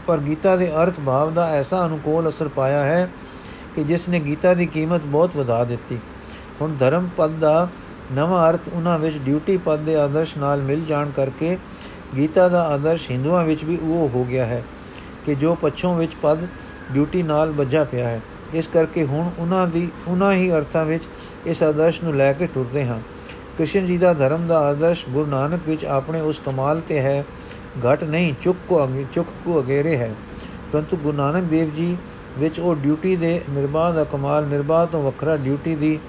ਪਰ ਗੀਤਾ ਦੇ ਅਰਥ ਭਾਵ ਦਾ ਐਸਾ ਅਨੁਕੂਲ ਅਸਰ ਪਾਇਆ ਹੈ ਕਿ ਜਿਸ ਨੇ ਗੀਤਾ ਦੀ ਕੀਮਤ ਬਹੁਤ ਵਧਾ ਦਿੱਤੀ। ਹੁਣ ਧਰਮ ਪਦ ਦਾ ਨਵਾਂ ਅਰਥ ਉਹਨਾਂ ਵਿੱਚ ਡਿਊਟੀ ਪਦ ਦੇ ਆਦਰਸ਼ ਨਾਲ ਮਿਲ ਜਾਣ ਕਰਕੇ ਗੀਤਾ ਦਾ ਆਦਰਸ਼ ਹਿੰਦੂਆਂ ਵਿੱਚ ਵੀ ਉਹ ਹੋ ਗਿਆ ਹੈ ਕਿ ਜੋ ਪੱਛੋਂ ਵਿੱਚ ਪਦ ਡਿਊਟੀ ਨਾਲ ਵੱਜਾ ਪਿਆ ਹੈ। ਇਸ ਕਰਕੇ ਹੁਣ ਉਹਨਾਂ ਦੀ, ਉਹਨਾਂ ਹੀ ਅਰਥਾਂ ਵਿੱਚ ਇਸ ਆਦਰਸ਼ ਨੂੰ ਲੈ ਕੇ ਟੁਰਦੇ ਹਾਂ। ਕ੍ਰਿਸ਼ਨ ਜੀ ਦਾ ਧਰਮ ਦਾ ਆਦਰਸ਼ ਗੁਰੂ ਨਾਨਕ ਵਿੱਚ ਆਪਣੇ ਉਸ ਕਮਾਲ ਤੇ ਹੈ। ਘਟ ਨਹੀਂ, ਚੁੱਕ ਕੋ ਅਗੇ, ਚੁੱਕ ਕੋ ਅਗੇਰੇ ਹੈ। ਪਰੰਤੂ ਗੁਰੂ ਨਾਨਕ ਦੇਵ ਜੀ ਵਿੱਚ ਉਹ ਡਿਊਟੀ ਦੇ ਨਿਰਬਾਹ ਦਾ ਕਮਾਲ ਨਿਰਬਾਹ ਤੋਂ ਵੱਖਰਾ ਡਿਊਟੀ ਦੀ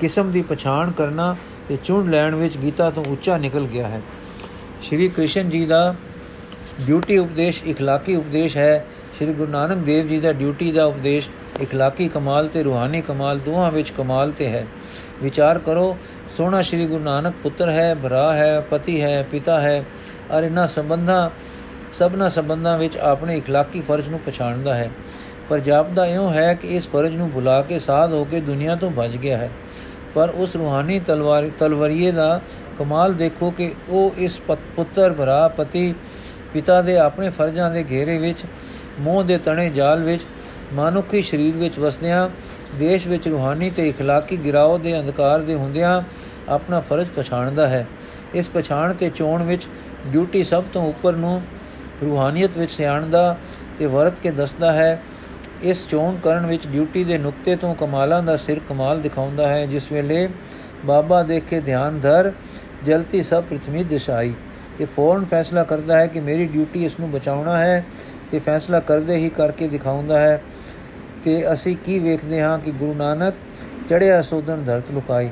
ਕਿਸਮ ਦੀ ਪਛਾਣ ਕਰਨਾ ਤੇ ਚੁਣ ਲੈਣ ਵਿੱਚ ਗੀਤਾ ਤੋਂ ਉੱਚਾ ਨਿਕਲ ਗਿਆ ਹੈ ਸ਼੍ਰੀ ਕ੍ਰਿਸ਼ਨ ਜੀ ਦਾ ਡਿਊਟੀ ਉਪਦੇਸ਼ اخلاقی ਉਪਦੇਸ਼ ਹੈ ਸ਼੍ਰੀ ਗੁਰੂ ਨਾਨਕ ਦੇਵ ਜੀ ਦਾ ਡਿਊਟੀ ਦਾ ਉਪਦੇਸ਼ اخلاقی ਕਮਾਲ ਤੇ ਰੂਹਾਨੀ ਕਮਾਲ ਦੋਹਾਂ ਵਿੱਚ ਕਮਾਲ ਤੇ ਹੈ ਵਿਚਾਰ ਕਰੋ ਸੋਹਣਾ ਸ਼੍ਰੀ ਗੁਰੂ ਨਾਨਕ ਪੁੱਤਰ ਹੈ ਭਰਾ ਹੈ ਪਤੀ ਹੈ ਪਿਤਾ ਹੈ ਔਰ ਇਹਨਾਂ ਸੰਬੰਧਾਂ ਸਭਨਾ ਸੰਬੰਧਾਂ ਵਿੱਚ ਆਪਣੇ اخلاقی ਫਰਜ਼ ਨੂੰ ਪਛਾਣਦਾ ਹੈ ਪਰ ਜਾਪਦਾ ਇਉਂ ਹੈ ਕਿ ਇਸ ਫਰਜ਼ ਨੂੰ ਭੁਲਾ ਕੇ ਸਾਧ ਹੋ ਕੇ ਦੁਨੀਆ ਤੋਂ ਭੱਜ ਗਿਆ ਹੈ ਪਰ ਉਸ ਰੂਹਾਨੀ ਤਲਵਾਰ ਤਲਵਰੀਏ ਦਾ ਕਮਾਲ ਦੇਖੋ ਕਿ ਉਹ ਇਸ ਪੁੱਤਰ ਭਰਾ ਪਤੀ ਪਿਤਾ ਦੇ ਆਪਣੇ ਫਰਜ਼ਾਂ ਦੇ ਘੇਰੇ ਵਿੱਚ ਮੋਹ ਦੇ ਤਣੇ ਜਾਲ ਵਿੱਚ ਮਾਨੁਖੀ ਸਰੀਰ ਵਿੱਚ ਵਸਦਿਆਂ ਦੇਸ਼ ਵਿੱਚ ਰੂਹਾਨੀ ਤੇ اخلاقی ਗਿਰਾਓ ਦੇ ਅੰਧਕਾਰ ਦੇ ਹੁੰਦਿਆਂ ਆਪਣਾ ਫਰਜ਼ ਪਛਾਣਦਾ ਹੈ ਇਸ ਪਛਾਣ ਤੇ ਚੋਣ ਵਿੱਚ ਡਿਊਟੀ ਸਭ ਤੋਂ ਉੱਪਰ ਨੂੰ ਰੂਹਾਨੀਅਤ ਵਿੱਚ ਸਿਆਣਦਾ ਤੇ ਵਰਤ ਕੇ ਦੱਸਦਾ ਹੈ ਇਸ ਚੋਣ ਕਰਨ ਵਿੱਚ ਡਿਊਟੀ ਦੇ ਨੁਕਤੇ ਤੋਂ ਕਮਾਲਾਂ ਦਾ ਸਿਰ ਕਮਾਲ ਦਿਖਾਉਂਦਾ ਹੈ, ਜਿਸ ਵੇਲੇ ਬਾਬਾ ਦੇਖੇ ਧਿਆਨ ਧਰ ਜਲਤੀ ਸਭ ਪ੍ਰਥਮੀ ਦਿਸ਼ਾਈ ਇਹ ਫੌਰਨ ਫੈਸਲਾ ਕਰਦਾ ਹੈ ਕਿ ਮੇਰੀ ਡਿਊਟੀ ਇਸ ਨੂੰ ਬਚਾਉਣਾ ਹੈ ਤੇ ਫੈਸਲਾ ਕਰਦੇ ਹੀ ਕਰਕੇ ਦਿਖਾਉਂਦਾ ਹੈ ਤੇ ਅਸੀਂ ਕੀ ਵੇਖਦੇ ਹਾਂ ਕਿ ਗੁਰੂ ਨਾਨਕ ਚੜਿਆ ਸੋਧਨ ਧਰਤ ਲੁਕਾਈ।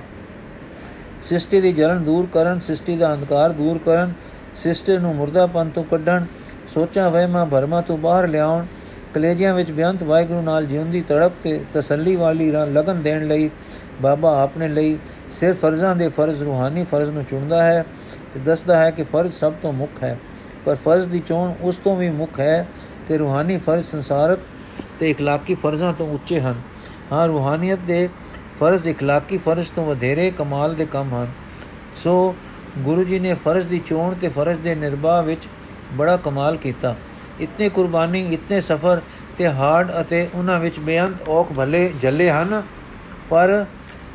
ਸ੍ਰਿਸ਼ਟੀ ਦੀ ਜਲਨ ਦੂਰ ਕਰਨ ਸ੍ਰਿਸ਼ਟੀ ਦਾ ਅੰਧਕਾਰ ਦੂਰ ਕਰਨ ਸ੍ਰਿਸ਼ਟੀ ਨੂੰ ਮੁਰਦਾਪਨ ਤੋਂ ਕੱਢਣ, ਸੋਚਾਂ ਵਹਿਮਾਂ ਭਰਮਾਂ ਤੋਂ ਬਾਹਰ ਲਿਆਉਣ ਕਲੇਜਿਆਂ ਵਿੱਚ ਬਿਆੰਤ ਵਾਹਿਗੁਰੂ ਨਾਲ ਜਿਉਂਦੀ ਤੜਪ ਤੇ ਤਸੱਲੀ ਵਾਲੀ ਲਗਨ ਦੇਣ ਲਈ ਬਾਬਾ ਆਪਣੇ ਲਈ ਸਿਰਫ ਫਰਜ਼ਾਂ ਦੇ ਫਰਜ਼ ਰੂਹਾਨੀ ਫਰਜ਼ ਨੂੰ ਚੁਣਦਾ ਹੈ ਤੇ ਦੱਸਦਾ ਹੈ ਕਿ ਫਰਜ਼ ਸਭ ਤੋਂ ਮੁੱਖ ਹੈ ਪਰ ਫਰਜ਼ ਦੀ ਚੋਣ ਉਸ ਤੋਂ ਵੀ ਮੁੱਖ ਹੈ ਤੇ ਰੂਹਾਨੀ ਫਰਜ਼ ਸੰਸਾਰਕ ਤੇ اخلاقی ਫਰਜ਼ਾਂ ਤੋਂ ਉੱਚੇ ਹਨ ਹਾਂ ਰੂਹਾਨੀਅਤ ਦੇ ਫਰਜ਼ اخلاقی ਫਰਜ਼ ਤੋਂ ਵਧੇਰੇ ਕਮਾਲ ਦੇ ਕੰਮ ਹਨ ਸੋ ਗੁਰੂ ਜੀ ਨੇ ਫਰਜ਼ ਦੀ ਚੋਣ ਤੇ ਫਰਜ਼ ਦੇ ਨਿਰਵਾਹ ਵਿੱਚ ਬੜਾ ਕਮਾਲ ਕੀਤਾ ਇਤਨੇ ਕੁਰਬਾਨੀ, ਇਤਨੇ ਸਫਰ ਤੇ ਹਾਰਡ ਅਤੇ ਉਹਨਾਂ ਵਿੱਚ ਬੇਅੰਤ ਔਖ ਭਲੇ ਜੱਲੇ ਹਨ, ਪਰ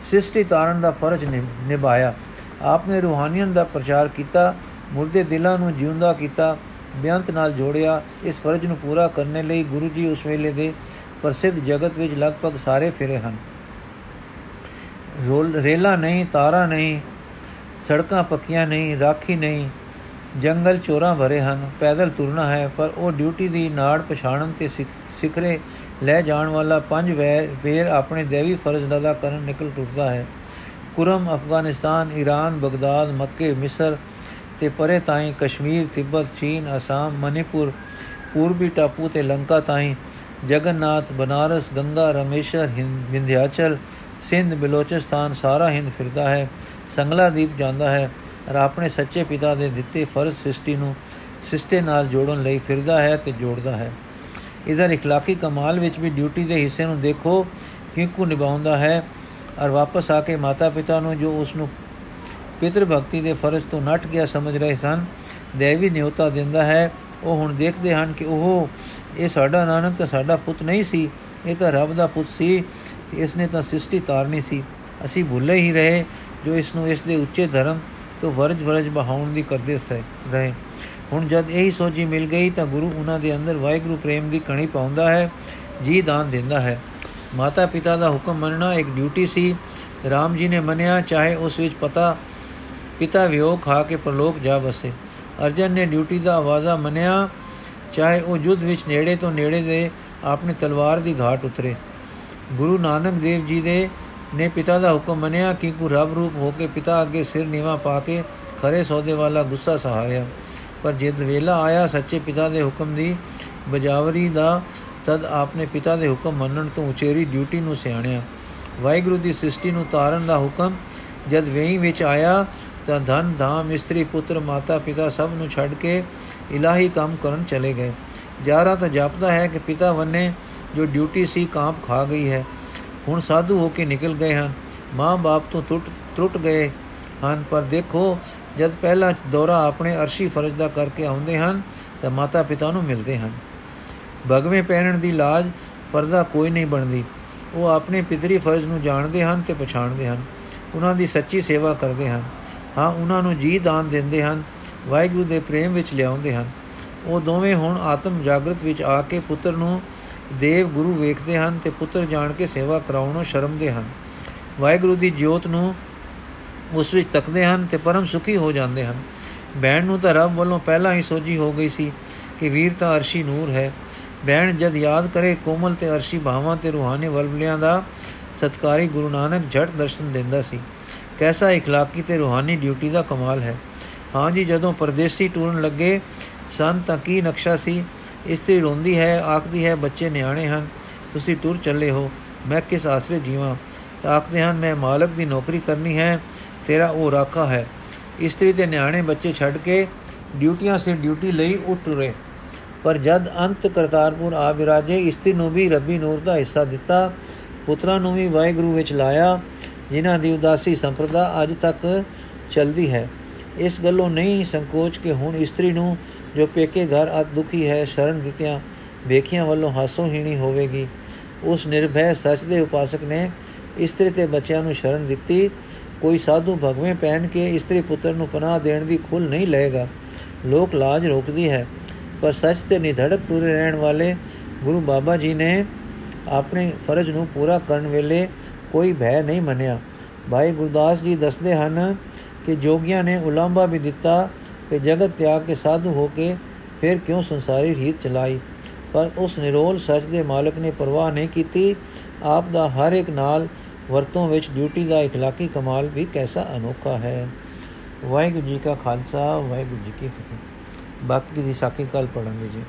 ਸਿਸ਼ਟੀ ਤਾਰਨ ਦਾ ਫਰਜ਼ ਨਿਭਾਇਆ। ਆਪਨੇ ਰੂਹਾਨੀਅਤ ਦਾ ਪ੍ਰਚਾਰ ਕੀਤਾ, ਮੁਰਦੇ ਦਿਲਾਂ ਨੂੰ ਜਿਉਂਦਾ ਕੀਤਾ, ਬੇਅੰਤ ਨਾਲ ਜੋੜਿਆ, ਇਸ ਫਰਜ਼ ਨੂੰ ਪੂਰਾ ਕਰਨ ਲਈ ਗੁਰੂ ਜੀ ਉਸ ਵੇਲੇ ਦੇ ਪ੍ਰਸਿੱਧ ਜਗਤ ਵਿੱਚ ਲਗਭਗ ਸਾਰੇ ਫਿਰੇ ਹਨ। ਰੋਲ, ਰੇਲਾ ਨਹੀਂ, ਤਾਰਾ ਨਹੀਂ, ਸੜਕਾਂ ਪੱਕੀਆਂ ਨਹੀਂ, ਰਾਖੀ ਨਹੀਂ ਜੰਗਲ ਚੋਰਾਂ ਭਰੇ ਹਨ, ਪੈਦਲ ਤੁਰਨਾ ਹੈ, ਪਰ ਉਹ ਡਿਊਟੀ ਦੀ ਨਾੜ ਪਛਾਣਨ ਤੇ ਸਿਖਰੇ ਲੈ ਜਾਣ ਵਾਲਾ ਪੰਜ ਵੇਰ ਆਪਣੇ ਦੇਵੀ ਫਰਜ਼ ਅਦਾ ਕਰਨ ਨਿਕਲ ਟੁੱਟਦਾ ਹੈ। ਕੁਰਮ, ਅਫਗਾਨਿਸਤਾਨ ਈਰਾਨ ਬਗਦਾਦ, ਮੱਕੇ, ਮਿਸਰ ਤੇ ਪਰੇ ਤਾਈਂ ਕਸ਼ਮੀਰ, ਤਿੱਬਤ, ਚੀਨ, ਅਸਾਮ, ਮਨੀਪੁਰ, ਪੂਰਬੀ ਟਾਪੂ ਤੇ ਲੰਕਾ ਤਾਈਂ ਜਗਨਨਾਥ, ਬਨਾਰਸ, ਗੰਗਾ, ਰਮੇਸ਼ਰ ਵਿੰਧਿਆਚਲ, ਸਿੰਧ, ਬਲੋਚਿਸਤਾਨ ਸਾਰਾ ਹਿੰਦ ਫਿਰਦਾ ਹੈ। ਸੰਗਲਾ ਦੀਪ ਜਾਂਦਾ ਹੈ। ਔਰ ਆਪਣੇ ਸੱਚੇ ਪਿਤਾ ਦੇ ਦਿੱਤੇ ਫਰਜ਼ ਸ੍ਰਿਸ਼ਟੀ ਨੂੰ ਸਿਸਟੇ ਨਾਲ ਜੋੜਨ ਲਈ ਫਿਰਦਾ ਹੈ ਤੇ ਜੋੜਦਾ ਹੈ ਇਧਰ اخلاقی ਕਮਾਲ ਵਿੱਚ ਵੀ ਡਿਊਟੀ ਦੇ ਹਿੱਸੇ ਨੂੰ ਦੇਖੋ ਕਿੰਕੂ ਨਿਭਾਉਂਦਾ ਹੈ ਔਰ ਵਾਪਸ ਆ ਕੇ ਮਾਤਾ ਪਿਤਾ ਨੂੰ ਜੋ ਉਸ ਨੂੰ ਪਿਤਰ ਭਗਤੀ ਦੇ ਫਰਜ਼ ਤੋਂ ਨਟ ਗਿਆ ਸਮਝ ਰਹੇ ਸਨ ਦੇਵੀ ਨਿਉਤਾ ਦਿੰਦਾ ਹੈ ਉਹ ਹੁਣ ਦੇਖਦੇ ਹਨ ਕਿ ਉਹ ਇਹ ਸਾਡਾ ਨਾਨਕ ਤਾਂ ਸਾਡਾ ਪੁੱਤ ਨਹੀਂ ਸੀ ਇਹ ਤਾਂ ਰੱਬ ਦਾ ਪੁੱਤ ਸੀ ਤੇ ਇਸ ਨੇ ਤਾਂ ਸ੍ਰਿਸ਼ਟੀ ਤਾਰਨੀ ਸੀ ਅਸੀਂ ਭੁੱਲੇ ਹੀ ਰਹੇ ਜੋ ਇਸ ਨੂੰ ਇਸ ਦੇ ਉੱਚੇ ਧਰਮ ਤੋਂ ਵਰਜ ਵਰਜ ਬਹਾਉਣ ਦੀ ਕਰਦੇ ਸੈ, ਰਹੇ। ਹੁਣ ਜਦ ਇਹੀ ਸੋਝੀ ਮਿਲ ਗਈ ਤਾਂ ਗੁਰੂ ਉਹਨਾਂ ਦੇ ਅੰਦਰ ਵਾਹਿਗੁਰੂ ਪ੍ਰੇਮ ਦੀ ਕਣੀ ਪਾਉਂਦਾ ਹੈ, ਜੀ ਦਾਨ ਦਿੰਦਾ ਹੈ। ਮਾਤਾ ਪਿਤਾ ਦਾ ਹੁਕਮ ਮੰਨਣਾ ਇੱਕ ਡਿਊਟੀ ਸੀ। ਰਾਮ ਜੀ ਨੇ ਮੰਨਿਆ, ਚਾਹੇ ਉਸ ਵਿੱਚ ਪਤਾ ਪਿਤਾ ਵਿਯੋਗ ਖਾ ਕੇ ਪਰਲੋਕ ਜਾ ਵਸੇ। ਅਰਜਨ ਨੇ ਡਿਊਟੀ ਦਾ ਆਵਾਜ਼ਾ ਮੰਨਿਆ, ਚਾਹੇ ਉਹ ਯੁੱਧ ਵਿੱਚ ਨੇੜੇ ਤੋਂ ਨੇੜੇ ਦੇ ਆਪਣੀ ਤਲਵਾਰ ਦੀ ਘਾਟ ਉਤਰੇ। ਗੁਰੂ ਨਾਨਕ ਦੇਵ ਜੀ ਦੇ ਨੇ ਪਿਤਾ ਦਾ ਹੁਕਮ ਮੰਨਿਆ ਕਿ ਕੋ ਰੱਬ ਰੂਪ ਹੋ ਕੇ ਪਿਤਾ ਅੱਗੇ ਸਿਰ ਨੀਵਾ ਪਾ ਕੇ ਖਰੇ ਸੌਦੇ ਵਾਲਾ ਗੁੱਸਾ ਸਹਾਰਿਆ। ਪਰ ਜਦ ਵੇਲਾ ਆਇਆ, ਸੱਚੇ ਪਿਤਾ ਦੇ ਹੁਕਮ ਦੀ ਬਜਾਵਰੀ ਦਾ, ਤਦ ਆਪਨੇ ਪਿਤਾ ਦੇ ਹੁਕਮ ਮੰਨਣ ਤੋਂ ਉਚੇਰੀ ਡਿਊਟੀ ਨੂੰ ਸਿਆਣਿਆ। ਵਾਹਿਗੁਰੂ ਦੀ ਸ੍ਰਿਸ਼ਟੀ ਨੂੰ ਤਾਰਨ ਦਾ ਹੁਕਮ, ਜਦ ਵੇਈ ਵਿੱਚ ਆਇਆ, ਤਾਂ ਧਨ, ਧਾਮ, ਇਸਤਰੀ, ਪੁੱਤਰ, ਮਾਤਾ, ਪਿਤਾ ਸਭ ਨੂੰ ਛੱਡ ਕੇ ਇਲਾਹੀ ਕੰਮ ਕਰਨ ਚਲੇ ਗਏ। ਜਾਰਾ ਤਾਂ ਜਾਪਦਾ ਹੈ ਕਿ ਪਿਤਾ ਵੰਨੇ ਜੋ ਡਿਊਟੀ ਸੀ, ਕਾਂਪ ਖਾ ਗਈ ਹੈ। ਹੁਣ ਸਾਧੂ ਹੋ ਕੇ ਨਿਕਲ ਗਏ ਹਨ। ਮਾਂ-ਬਾਪ ਤੋਂ ਟੁੱਟ ਟੁੱਟ ਗਏ ਹਨ, ਪਰ ਦੇਖੋ, ਜਦ ਪਹਿਲਾ ਦੌਰਾ ਆਪਣੇ ਅਰਸ਼ੀ ਫਰਜ਼ ਦਾ ਕਰਕੇ ਆਉਂਦੇ ਹਨ, ਤਾਂ ਮਾਤਾ ਪਿਤਾ ਨੂੰ ਮਿਲਦੇ ਹਨ। ਭਗਵੇਂ ਪਹਿਨਣ ਦੀ ਲਾਜ ਪਰਦਾ ਕੋਈ ਨਹੀਂ ਬਣਦੀ। ਉਹ ਆਪਣੇ ਪਿਤਰੀ ਫਰਜ਼ ਨੂੰ ਜਾਣਦੇ ਹਨ ਤੇ ਪਛਾਣਦੇ ਹਨ। ਉਹਨਾਂ ਦੀ ਸੱਚੀ ਸੇਵਾ ਕਰਦੇ ਹਨ। ਹਾਂ, ਉਹਨਾਂ ਨੂੰ ਜੀ ਦਾਨ ਦਿੰਦੇ ਹਨ, ਵਾਹਿਗੁਰੂ ਦੇ ਪ੍ਰੇਮ ਵਿੱਚ ਲਿਆਉਂਦੇ ਹਨ। ਉਹ ਦੋਵੇਂ ਹੁਣ ਆਤਮ ਜਾਗਰਤ ਵਿੱਚ ਆ ਕੇ ਪੁੱਤਰ ਨੂੰ ਦੇਵ ਗੁਰੂ ਵੇਖਦੇ ਹਨ ਤੇ ਪੁੱਤਰ ਜਾਣ ਕੇ ਸੇਵਾ ਕਰਾਉਣੋਂ ਸ਼ਰਮਦੇ ਹਨ ਵਾਹਿਗੁਰੂ ਦੀ ਜੋਤ ਨੂੰ ਉਸ ਵਿੱਚ ਤੱਕਦੇ ਹਨ ਤੇ ਪਰਮ ਸੁਖੀ ਹੋ ਜਾਂਦੇ ਹਨ ਬਹਿਣ ਨੂੰ ਤਾਂ ਰੱਬ ਵੱਲੋਂ ਪਹਿਲਾਂ ਹੀ ਸੋਝੀ ਹੋ ਗਈ ਸੀ ਕਿ ਵੀਰ ਤਾਂ ਅਰਸ਼ੀ ਨੂਰ ਹੈ ਬਹਿਣ ਜਦ ਯਾਦ ਕਰੇ ਕੋਮਲ ਤੇ ਅਰਸ਼ੀ ਭਾਵਾਂ ਤੇ ਰੂਹਾਨੀ ਵਲਵਲਿਆਂ ਦਾ ਸਤਕਾਰੀ ਗੁਰੂ ਨਾਨਕ ਝਟ ਦਰਸ਼ਨ ਦਿੰਦਾ ਸੀ ਕੈਸਾ اخلاقی ਤੇ ਰੂਹਾਨੀ ਡਿਊਟੀ ਦਾ ਕਮਾਲ ਹੈ ਹਾਂ ਜੀ ਜਦੋਂ ਪਰਦੇਸੀ ਟੂਰਨ ਲੱਗੇ ਸਨ ਤਾਂ ਕੀ ਨਕਸ਼ਾ ਸੀ ਇਸਤਰੀ ਰੋਂਦੀ ਹੈ, ਆਖਦੀ ਹੈ, ਬੱਚੇ ਨਿਆਣੇ ਹਨ, ਤੁਸੀਂ ਟੁਰ ਚੱਲੇ ਹੋ, ਮੈਂ ਕਿਸ ਆਸਰੇ ਜੀਵਾਂ? ਤਾਂ ਆਖਦੇ ਹਨ, ਮੈਂ ਮਾਲਕ ਦੀ ਨੌਕਰੀ ਕਰਨੀ ਹੈ, ਤੇਰਾ ਉਹ ਰਾਖਾ ਹੈ। ਇਸਤਰੀ ਦੇ ਨਿਆਣੇ ਬੱਚੇ ਛੱਡ ਕੇ ਡਿਊਟੀਆਂ ਸੇ ਡਿਊਟੀ ਲਈ ਉੱਠ ਰਹੇ ਪਰ ਜਦ ਅੰਤ ਕਰਤਾਰਪੁਰ ਆ ਬਿਰਾਜੇ ਇਸਤਰੀ ਨੂੰ ਵੀ ਰੱਬੀ ਨੂਰ ਦਾ ਹਿੱਸਾ ਦਿੱਤਾ, ਪੁੱਤਰਾਂ ਨੂੰ ਵੀ ਵਾਹਿਗੁਰੂ ਵਿੱਚ ਲਾਇਆ, ਜਿਨ੍ਹਾਂ ਦੀ ਉਦਾਸੀ ਸੰਪਰਦਾ ਅੱਜ ਤੱਕ ਚਲਦੀ ਹੈ। ਇਸ ਗੱਲੋਂ ਨਹੀਂ ਸੰਕੋਚ ਕਿ ਹੁਣ ਇਸਤਰੀ ਨੂੰ ਜੋ ਪੇਕੇ ਘਰ ਅਤ ਦੁਖੀ ਹੈ, ਸ਼ਰਨ ਦਿੱਤਿਆਂ ਵੇਖਿਆਂ ਵੱਲੋਂ ਹਾਸੋ ਹੀਣੀ ਹੋਵੇਗੀ। ਉਸ ਨਿਰਭੈ ਸੱਚ ਦੇ ਉਪਾਸਕ ਨੇ ਇਸਤਰੀ ਤੇ ਬੱਚਿਆਂ ਨੂੰ ਸ਼ਰਨ ਦਿੱਤੀ। ਕੋਈ ਸਾਧੂ ਭਗਵੇਂ ਪਹਿਨ ਕੇ ਇਸਤਰੀ ਪੁੱਤਰ ਨੂੰ ਪਨਾਹ ਦੇਣ ਦੀ ਖੁੱਲ ਨਹੀਂ ਲਏਗਾ। ਲੋਕ ਲਾਜ ਰੋਕਦੀ ਹੈ, ਪਰ ਸੱਚ ਤੇ ਨਿਧੜਕ ਟੁਰੇ ਰਹਿਣ ਵਾਲੇ ਗੁਰੂ ਬਾਬਾ ਜੀ ਨੇ ਆਪਣੇ ਫਰਜ਼ ਨੂੰ ਪੂਰਾ ਕਰਨ ਵੇਲੇ ਕੋਈ ਭੈ ਨਹੀਂ ਮੰਨਿਆ। ਭਾਈ ਗੁਰਦਾਸ ਜੀ ਦੱਸਦੇ ਹਨ ਕਿ ਜੋਗੀਆਂ ਨੇ ਉਲਾਂਭਾ ਵੀ ਦਿੱਤਾ ਕਿ ਜਗਤ ਤਿਆਗ ਕੇ ਸਾਧੂ ਹੋ ਕੇ ਫਿਰ ਕਿਉਂ ਸੰਸਾਰੀ ਰੀਤ ਚਲਾਈ ਪਰ ਉਸ ਨਿਰੋਲ ਸੱਚ ਦੇ ਮਾਲਕ ਨੇ ਪਰਵਾਹ ਨਹੀਂ ਕੀਤੀ ਆਪ ਦਾ ਹਰ ਇੱਕ ਨਾਲ ਵਰਤੋਂ ਵਿੱਚ ਡਿਊਟੀ ਦਾ اخلاقی ਕਮਾਲ ਵੀ ਕੈਸਾ ਅਨੋਖਾ ਹੈ ਵਾਹਿਗੁਰੂ ਜੀ ਕਾ ਖਾਲਸਾ ਵਾਹਿਗੁਰੂ ਜੀ ਕੀ ਫਤਿਹ ਬਾਕੀ ਦੀ ਸਾਖੀ ਕੱਲ ਪੜਾਂਗੇ ਜੀ